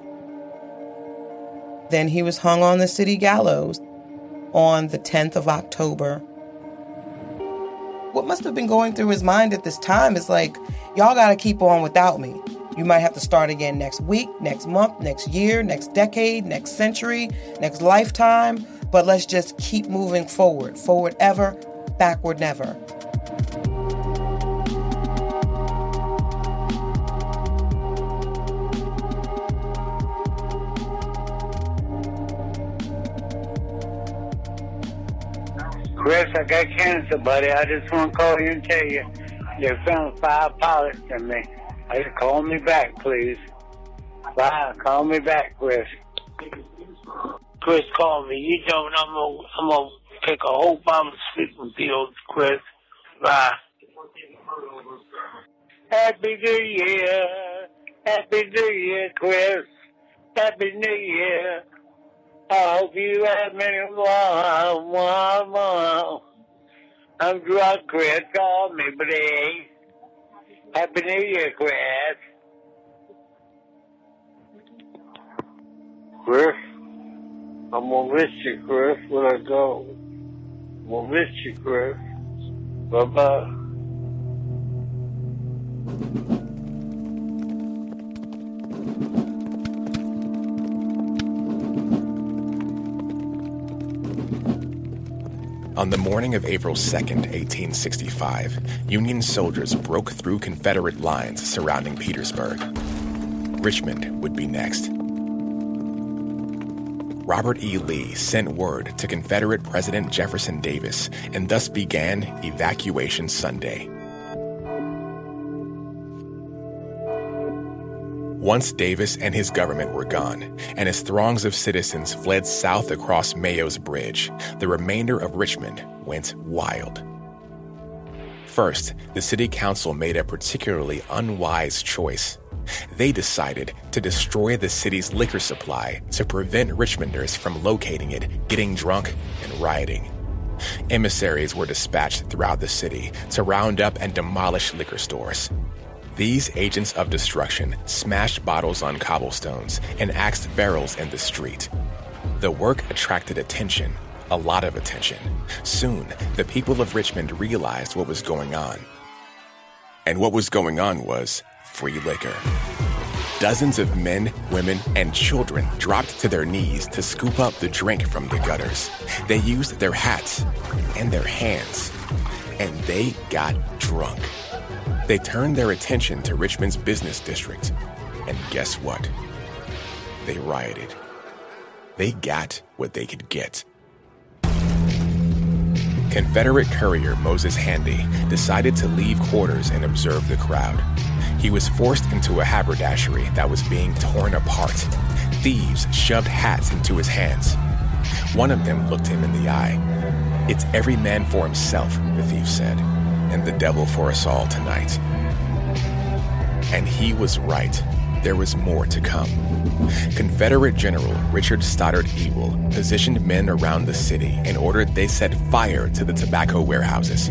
Then he was hung on the city gallows on the 10th of October. What must have been going through his mind at this time is like, y'all gotta keep on without me. You might have to start again next week, next month, next year, next decade, next century, next lifetime, but let's just keep moving forward. Forward ever, backward never. Chris, I got cancer, buddy. I just want to call you and tell you they found five pilots in me. I just call me back, please. Bye. Call me back, Chris. Chris, call me. You don't. I'm gonna, I'm gonna take a whole bomb of sleeping pills, Chris. Bye. Happy New Year. Happy New Year, Chris. Happy New Year. I'm drunk, Chris. Call me, please. Happy New Year, Chris. Chris, I'm gonna miss you, Chris, when I go. I'm gonna miss you, Chris. Bye bye On the morning of April 2nd, 1865, Union soldiers broke through Confederate lines surrounding Petersburg. Richmond would be next. Robert E. Lee sent word to Confederate President Jefferson Davis and thus began Evacuation Sunday. Once Davis and his government were gone, and his throngs of citizens fled south across Mayo's Bridge, the remainder of Richmond went wild. First, the city council made a particularly unwise choice. They decided to destroy the city's liquor supply to prevent Richmonders from locating it, getting drunk, and rioting. Emissaries were dispatched throughout the city to round up and demolish liquor stores. These agents of destruction smashed bottles on cobblestones and axed barrels in the street. The work attracted attention, a lot of attention. Soon, the people of Richmond realized what was going on. And what was going on was free liquor. Dozens of men, women, and children dropped to their knees to scoop up the drink from the gutters. They used their hats and their hands, and they got drunk. They turned their attention to Richmond's business district, and guess what? They rioted. They got what they could get. Confederate courier Moses Handy decided to leave quarters and observe the crowd. He was forced into a haberdashery that was being torn apart. Thieves shoved hats into his hands. One of them looked him in the eye. It's every man for himself, the thief said, and the devil for us all tonight. And he was right. There was more to come. Confederate General Richard Stoddard Ewell positioned men around the city and ordered they set fire to the tobacco warehouses.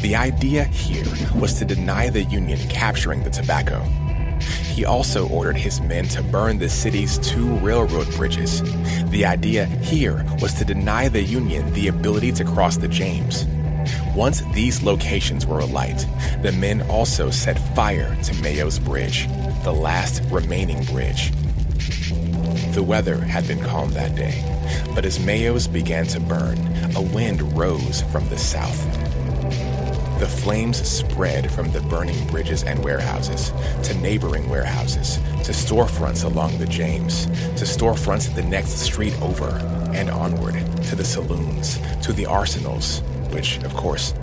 The idea here was to deny the Union capturing the tobacco. He also ordered his men to burn the city's two railroad bridges. The idea here was to deny the Union the ability to cross the James. Once these locations were alight, the men also set fire to Mayo's Bridge, the last remaining bridge. The weather had been calm that day, but as Mayo's began to burn, a wind rose from the south. The flames spread from the burning bridges and warehouses to neighboring warehouses, to storefronts along the James, to storefronts the next street over and onward, to the saloons, to the arsenals, which, of course,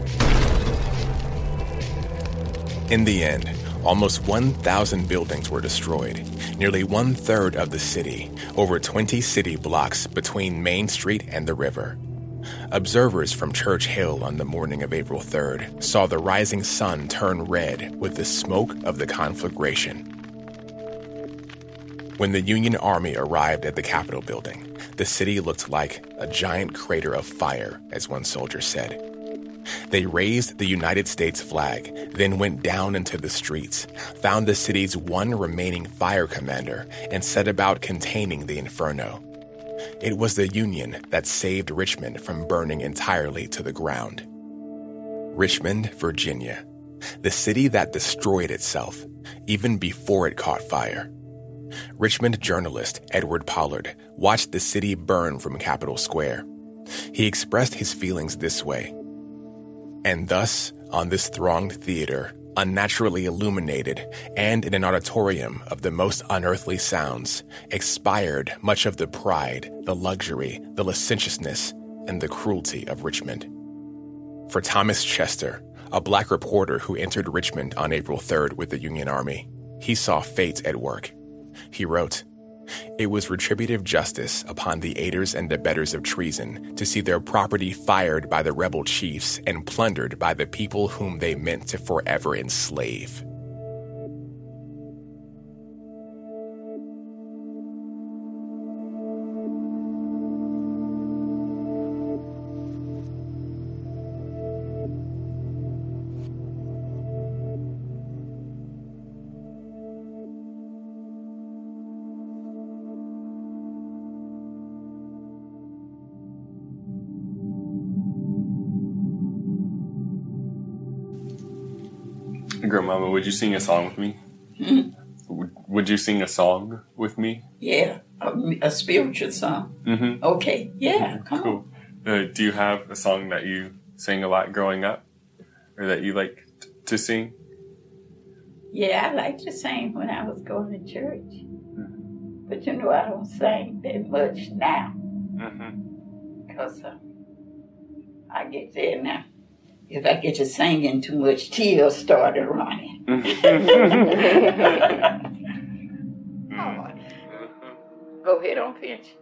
in the end, almost 1,000 buildings were destroyed, nearly one third of the city, over 20 city blocks between Main Street and the river. Observers from Church Hill on the morning of April 3rd saw the rising sun turn red with the smoke of the conflagration. When the Union Army arrived at the Capitol building, The city looked like a giant crater of fire, as one soldier said. They raised the United States flag, then went down into the streets, found the city's one remaining fire commander, and set about containing the inferno. It was the Union that saved Richmond from burning entirely to the ground. Richmond, Virginia, the city that destroyed itself even before it caught fire. Richmond journalist Edward Pollard watched the city burn from Capitol Square. He expressed his feelings this way. And thus, on this thronged theater, unnaturally illuminated, and in an auditorium of the most unearthly sounds, expired much of the pride, the luxury, the licentiousness, and the cruelty of Richmond. For Thomas Chester, a black reporter who entered Richmond on April 3rd with the Union Army, he saw fate at work. He wrote, it was retributive justice upon the aiders and abettors of treason to see their property fired by the rebel chiefs and plundered by the people whom they meant to forever enslave. Grandmama, would you sing a song with me? Hmm? Would, would you sing a song with me? Yeah, a, a spiritual song. Mm-hmm. Okay, yeah, come Cool. Uh, do you have a song that you sang a lot growing up, or that you like t- to sing? Yeah, I like to sing when I was going to church. But you know, I don't sing that much now. Because uh, I get there now. If I get to singing too much, tears started running. Go ahead on, Finch.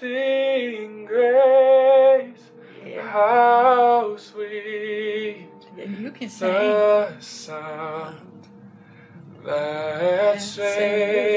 Amazing grace, how sweet you can the sound that saved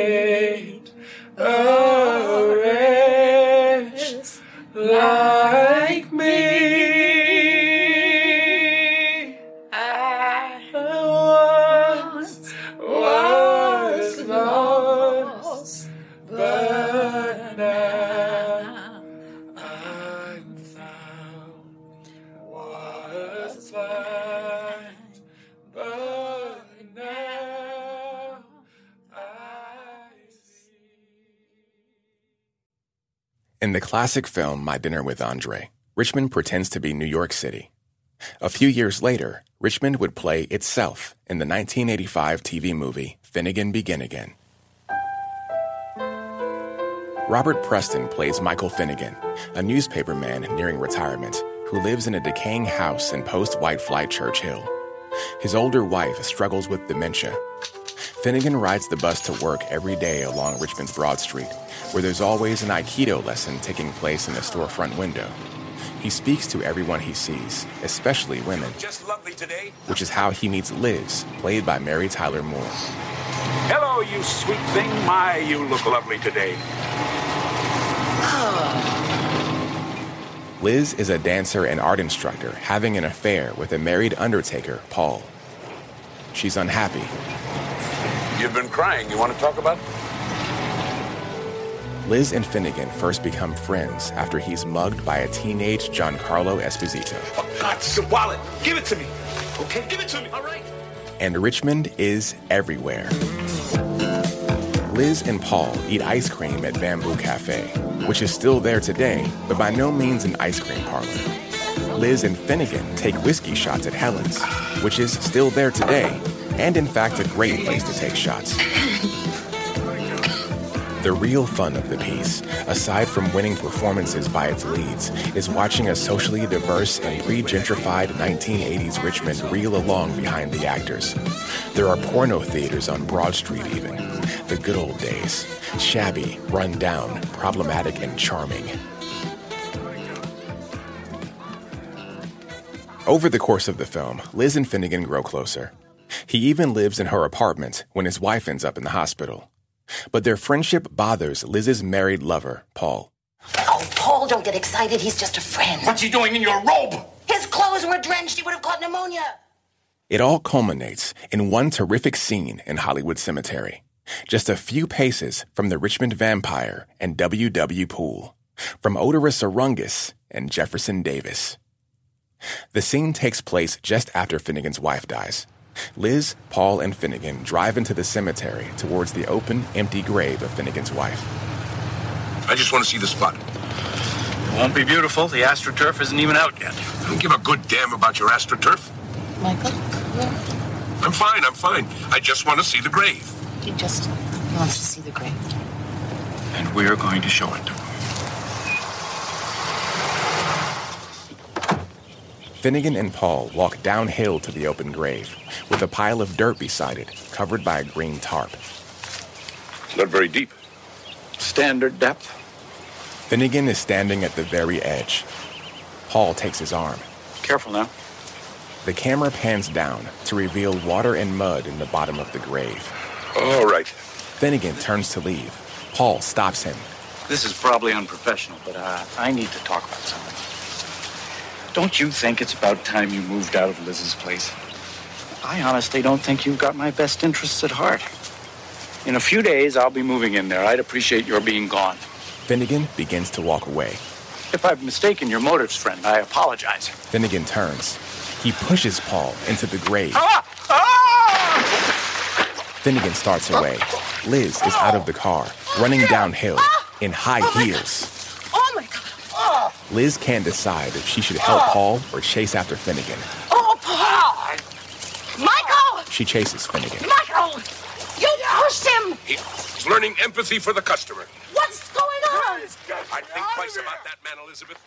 classic film My Dinner with Andre, Richmond pretends to be New York City. A few years later, Richmond would play itself in the 1985 TV movie Finnegan Begin Again. Robert Preston plays Michael Finnegan, a newspaperman nearing retirement who lives in a decaying house in post White Flight Church Hill. His older wife struggles with dementia. Finnegan rides the bus to work every day along Richmond's Broad Street, where there's always an Aikido lesson taking place in the storefront window. He speaks to everyone he sees, especially women, Just lovely today. which is how he meets Liz, played by Mary Tyler Moore. Hello, you sweet thing. My, you look lovely today. Liz is a dancer and art instructor having an affair with a married undertaker, Paul. She's unhappy. You've been crying. You want to talk about it? Liz and Finnegan first become friends after he's mugged by a teenage Giancarlo Esposito. God, it's a wallet. Give it to me. Okay, give it to me. All right. And Richmond is everywhere. Liz and Paul eat ice cream at Bamboo Cafe, which is still there today, but by no means an ice cream parlor. Liz and Finnegan take whiskey shots at Helen's, which is still there today, and in fact a great place to take shots. The real fun of the piece, aside from winning performances by its leads, is watching a socially diverse and re-gentrified 1980s Richmond reel along behind the actors. There are porno theaters on Broad Street even. The good old days. Shabby, run down, problematic, and charming. Over the course of the film, Liz and Finnegan grow closer. He even lives in her apartment when his wife ends up in the hospital. But their friendship bothers Liz's married lover, Paul. Oh, Paul, don't get excited. He's just a friend. What's he doing in your robe? His clothes were drenched. He would have caught pneumonia. It all culminates in one terrific scene in Hollywood Cemetery, just a few paces from the Richmond Vampire and W.W. Pool, from Oderus Urungus and Jefferson Davis. The scene takes place just after Finnegan's wife dies. Liz, Paul, and Finnegan drive into the cemetery towards the open, empty grave of Finnegan's wife. I just want to see the spot. It won't be beautiful. The astroturf isn't even out yet. I don't give a good damn about your astroturf. Michael? I'm fine, I'm fine. I just want to see the grave. He just wants to see the grave. And we're going to show it to him. Finnegan and Paul walk downhill to the open grave, with a pile of dirt beside it, covered by a green tarp. Not very deep. Standard depth. Finnegan is standing at the very edge. Paul takes his arm. Careful now. The camera pans down to reveal water and mud in the bottom of the grave. All right. Finnegan turns to leave. Paul stops him. This is probably unprofessional, but uh, I need to talk about something. Don't you think it's about time you moved out of Liz's place? I honestly don't think you've got my best interests at heart. In a few days, I'll be moving in there. I'd appreciate your being gone. Finnegan begins to walk away. If I've mistaken your motives, friend, I apologize. Finnegan turns. He pushes Paul into the grave. Ah! Ah! Finnegan starts away. Liz is out of the car, running downhill in high heels. My God. Liz can't decide if she should help Paul or chase after Finnegan. Oh, Paul. Michael! She chases Finnegan. Michael! You pushed him! He's learning empathy for the customer. What's going on? I'd think twice about that man, Elizabeth.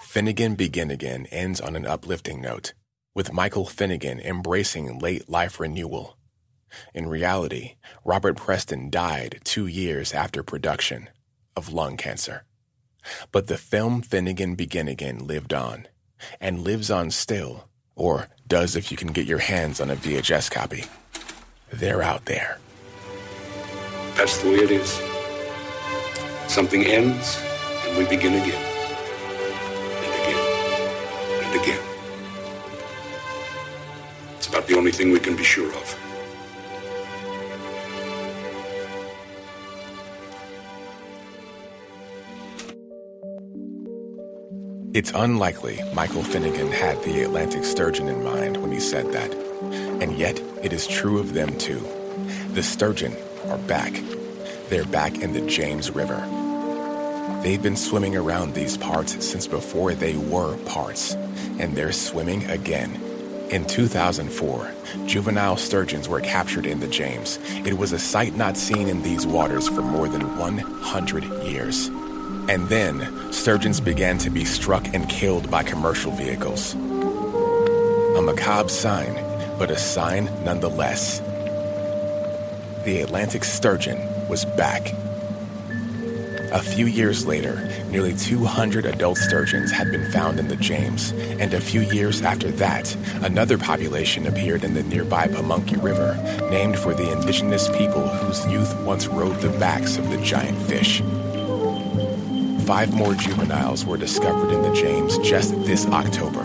Finnegan Begin Again ends on an uplifting note, with Michael Finnegan embracing late life renewal. In reality, Robert Preston died two years after production of lung cancer. But the film Finnegan Begin Again lived on, and lives on still, or does if you can get your hands on a VHS copy. They're out there. That's the way it is. Something ends, and we begin again. And again. And again. It's about the only thing we can be sure of. It's unlikely Michael Finnegan had the Atlantic sturgeon in mind when he said that. And yet, it is true of them too. The sturgeon are back. They're back in the James River. They've been swimming around these parts since before they were parts, and they're swimming again. In 2004, juvenile sturgeons were captured in the James. It was a sight not seen in these waters for more than 100 years. And then, sturgeons began to be struck and killed by commercial vehicles. A macabre sign, but a sign nonetheless. The Atlantic sturgeon was back. A few years later, nearly 200 adult sturgeons had been found in the James, and a few years after that, another population appeared in the nearby Pamunkey River, named for the indigenous people whose youth once rode the backs of the giant fish. Five more juveniles were discovered in the James just this October.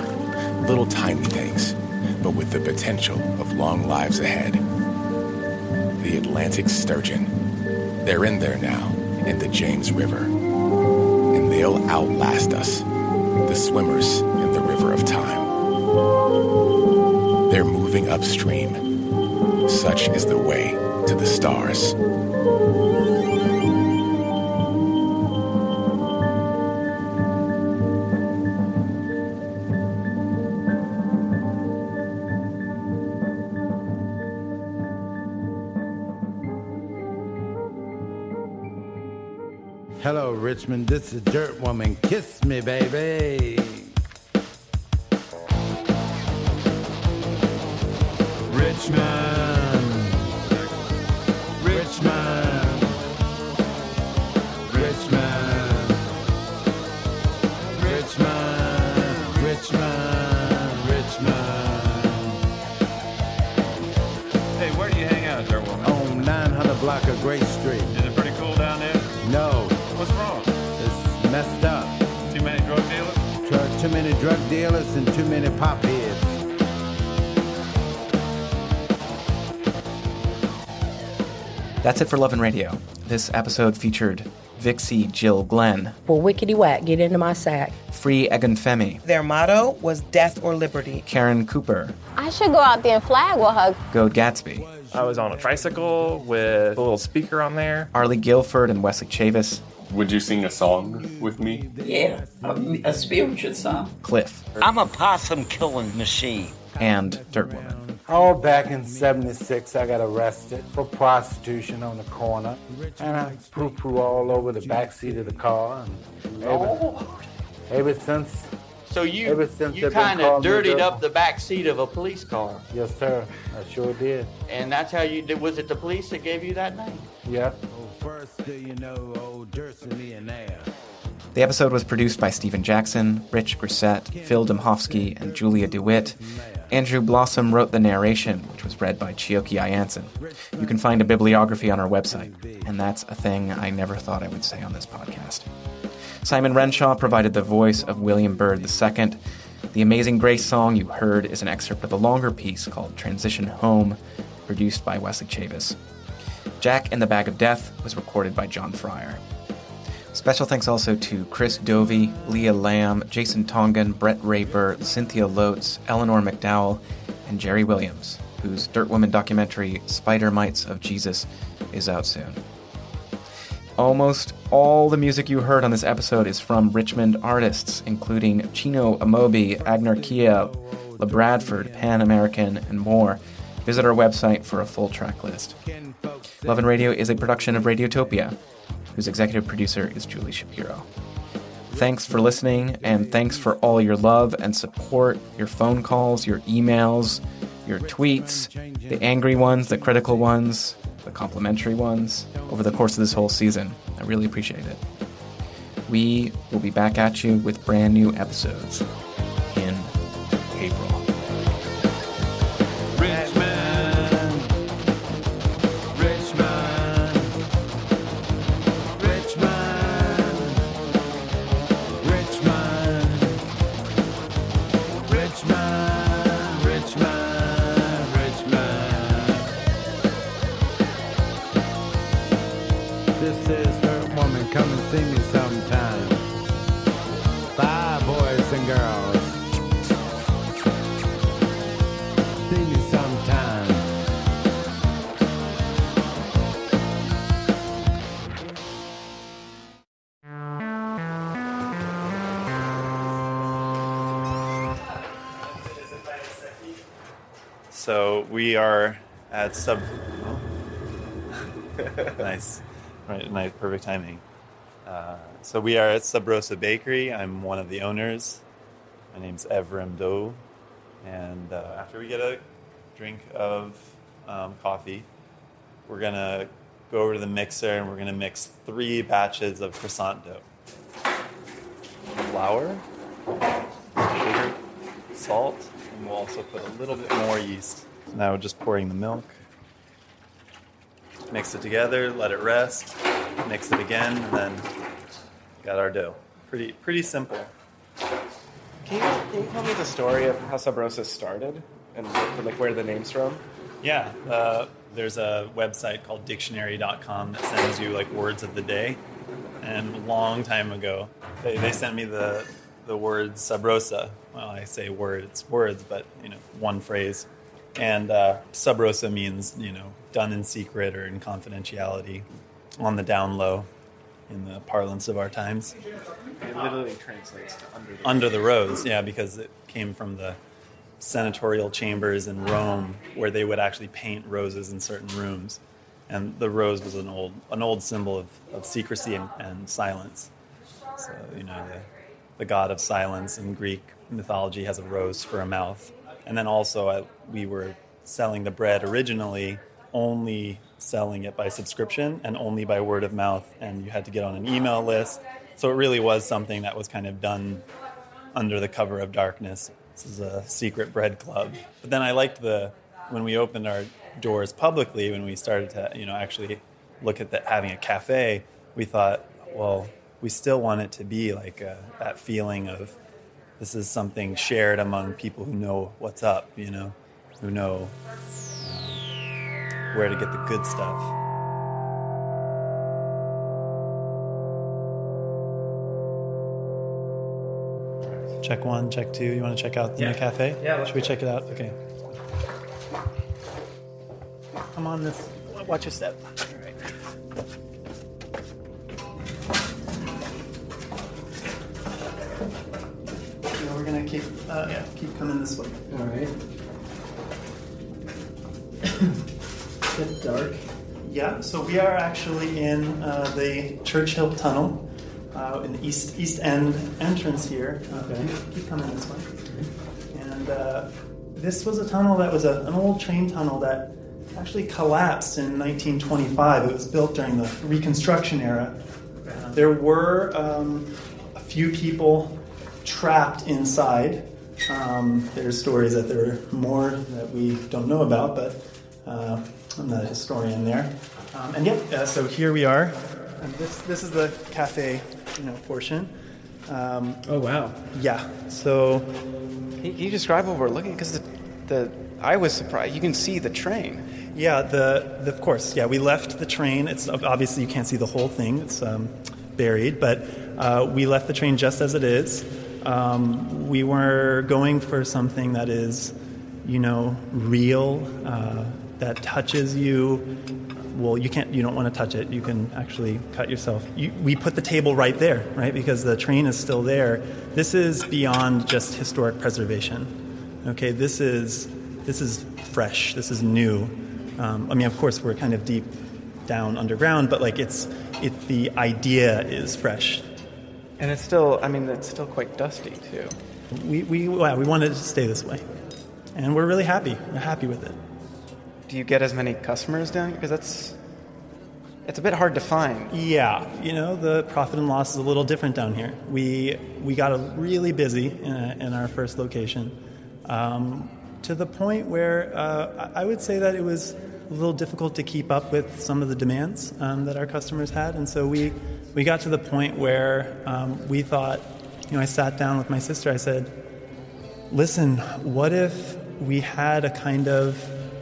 Little tiny things, but with the potential of long lives ahead. The Atlantic sturgeon. They're in there now, in the James River. And they'll outlast us, the swimmers in the river of time. They're moving upstream. Such is the way to the stars. Richmond. This is Dirt Woman. Kiss me, baby. Richmond. Richmond. Richmond. Richmond. Richmond. Richmond. Hey, where do you hang out, Dirt Woman? On 900 block of Grace Street. Drug dealers and too many pop heads. That's it for Love and Radio. This episode featured Vixie Jill Glenn, Well, wickety whack, get into my sack. Free Egunfemi, Their motto was death or liberty. Karen Cooper, I should go out there and flag with her. Goad Gatsby, I was on a tricycle with a little speaker on there. Arlie Guilford, and Wesley Chavis, Would you sing a song with me? Yeah, a, a spiritual song. Cliff, I'm a possum killing machine. and Dirt Woman. All back in 76, I got arrested for prostitution on the corner. And I poo poo all over the back seat of the car. And ever, oh. ever since. So you ever since you kind of dirtied up the back seat of a police car, Yes, sir. I sure did. and that's how you did. Was it the police that gave you that name? Yep. First, you know old? The episode was produced by Stephen Jackson, Rich Grissett, Phil Demhofsky, and Julia DeWitt. Andrew Blossom wrote the narration, which was read by Chioke I'Anson. You can find a bibliography on our website, and that's a thing I never thought I would say on this podcast. Simon Renshaw provided the voice of William Byrd II. The Amazing Grace song you heard is an excerpt of a longer piece called Transition Home, produced by Wesley Chavis. Jack and the Bag of Death was recorded by John Fryer. Special thanks also to Chris Dovey, Leah Lamb, Jason Tongan, Brett Raper, Cynthia Lotes, Eleanor McDowell, and Jerry Williams, whose Dirt Woman documentary Spider Mites of Jesus is out soon. Almost all the music you heard on this episode is from Richmond artists, including Chino Amobi, Agner Kia, Labradford, Pan American, and more. Visit our website for a full track list. Love and Radio is a production of Radiotopia, whose executive producer is Julie Shapiro. Thanks for listening, and thanks for all your love and support, your phone calls, your emails, your tweets, the angry ones, the critical ones, the complimentary ones, over the course of this whole season. I really appreciate it. We will be back at you with brand new episodes in April. We are at sub. nice, right? Nice, perfect timing. Uh, so we are at Sub Rosa Bakery. I'm one of the owners. My name's Evrim Dogu, and uh, after we get a drink of um, coffee, we're gonna go over to the mixer and we're gonna mix three batches of croissant dough. Flour, sugar, salt, and we'll also put a little bit more yeast. Now we're just pouring the milk. Mix it together, let it rest, mix it again, and then got our dough. Pretty pretty simple. Can you, can you tell me the story of how Sub Rosa started and like where the name's from? Yeah, uh, there's a website called dictionary.com that sends you like words of the day. And a long time ago, they, they sent me the, the word sub rosa. Well, I say word, it's words, but you know, one phrase. And uh, sub rosa means, you know, done in secret or in confidentiality, on the down low, in the parlance of our times. It literally translates to under the Under the rose, yeah, because it came from the senatorial chambers in Rome where they would actually paint roses in certain rooms. And the rose was an old, an old symbol of, of secrecy and, and silence. So, you know, the, the god of silence in Greek mythology has a rose for a mouth. And then also, I, we were selling the bread originally only selling it by subscription and only by word of mouth. And you had to get on an email list. So it really was something that was kind of done under the cover of darkness. This is a secret bread club. But then I liked the when we opened our doors publicly when we started to you know actually look at that having a cafe, we thought, well, we still want it to be like a, that feeling of this is something shared among people who know what's up, you know, who know um, where to get the good stuff. Check one, check two. You want to check out the Yeah. new cafe? Yeah, let's Should we check it out? Okay. Come on, this. Watch your step. No, we're gonna keep uh, yeah, keep coming this way. All right. Bit dark. Yeah, so we are actually in uh, the Church Hill Tunnel, uh, in the east east end entrance here. Okay. Keep coming this way. And uh, this was a tunnel that was a, an old train tunnel that actually collapsed in 1925. It was built during the Reconstruction era. Uh, there were um, a few people trapped inside. Um, there's stories that there are more that we don't know about, but uh, I'm not a historian there. Um, and yep, uh, so here we are. And this this is the cafe, you know, portion. Um, oh wow! Yeah. So Can you, can you describe what we're looking? Because the, the I was surprised. You can see the train. Yeah, the, the of course, yeah. We left the train. It's obviously you can't see the whole thing. It's um, buried, but uh, we left the train just as it is. Um, we were going for something that is, you know, real, uh, that touches you. Well, you can't. You don't want to touch it. You can actually cut yourself. You, we put the table right there, right, because the train is still there. This is beyond just historic preservation. Okay, this is this is fresh. This is new. Um, I mean, of course, we're kind of deep down underground, but like it's it. The idea is fresh. And it's still. I mean, it's still quite dusty too. We we yeah, we wanted it to stay this way, and we're really happy. We're happy with it. Do you get as many customers down? Because that's it's a bit hard to find. Yeah, you know the profit and loss is a little different down here. We we got a really busy in, in our first location, um, to the point where uh, I would say that it was a little difficult to keep up with some of the demands um, that our customers had, and so we we got to the point where um, we thought, you know, I sat down with my sister. I said, "Listen, what if we had a kind of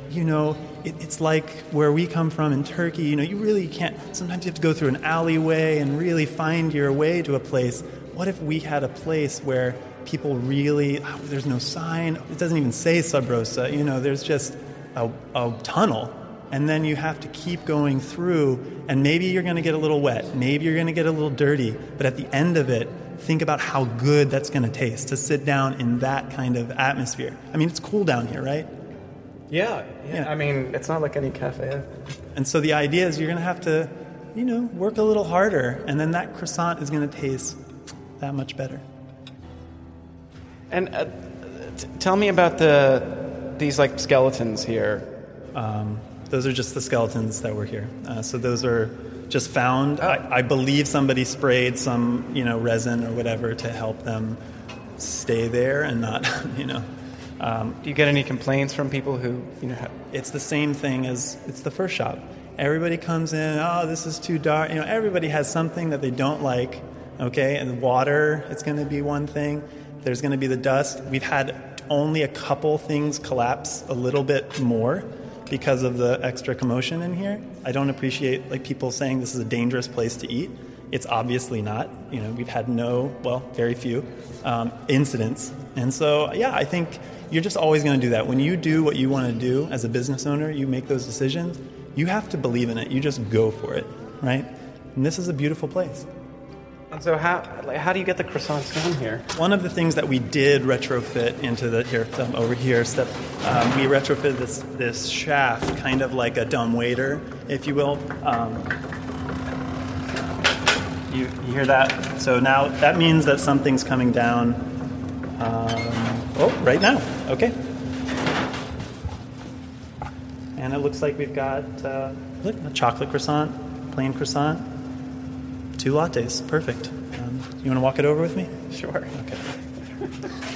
you know, it, it's like where we come from in Turkey. You know, you really can't. Sometimes you have to go through an alleyway and really find your way to a place. What if we had a place where people really? oh, there's no sign. It doesn't even say Sub Rosa. You know, there's just a, a tunnel, and then you have to keep going through. And maybe you're going to get a little wet. Maybe you're going to get a little dirty. But at the end of it, think about how good that's going to taste to sit down in that kind of atmosphere. I mean, it's cool down here, right? Yeah, yeah. I mean, it's not like any cafe. And so the idea is you're going to have to, you know, work a little harder, and then that croissant is going to taste that much better. And uh, t- tell me about the these like skeletons here. Um, those are just the skeletons that were here. Uh, so those are just found. I, I believe somebody sprayed some, you know, resin or whatever to help them stay there and not, you know. Um, Do you get any complaints from people who, you know, have, it's the same thing as it's the first shop. Everybody comes in, oh, this is too dark. You know, everybody has something that they don't like. Okay, and water, it's going to be one thing. There's going to be the dust. We've had only a couple things collapse a little bit more because of the extra commotion in here. I don't appreciate like people saying this is a dangerous place to eat. It's obviously not. You know, we've had no, well, very few um, incidents, and so yeah, I think you're just always going to do that. When you do what you want to do as a business owner, you make those decisions. You have to believe in it. You just go for it, right? And this is a beautiful place. And so how like, how do you get the croissants down here? One of the things that we did retrofit into the here um, over here is that um, we retrofitted this this shaft, kind of like a dumb waiter, if you will. Um, you, you hear that? So now that means that something's coming down. Um, oh, right now. Okay. And it looks like we've got uh, look a chocolate croissant, plain croissant, two lattes. Perfect. Um, you want to walk it over with me? Sure. Okay.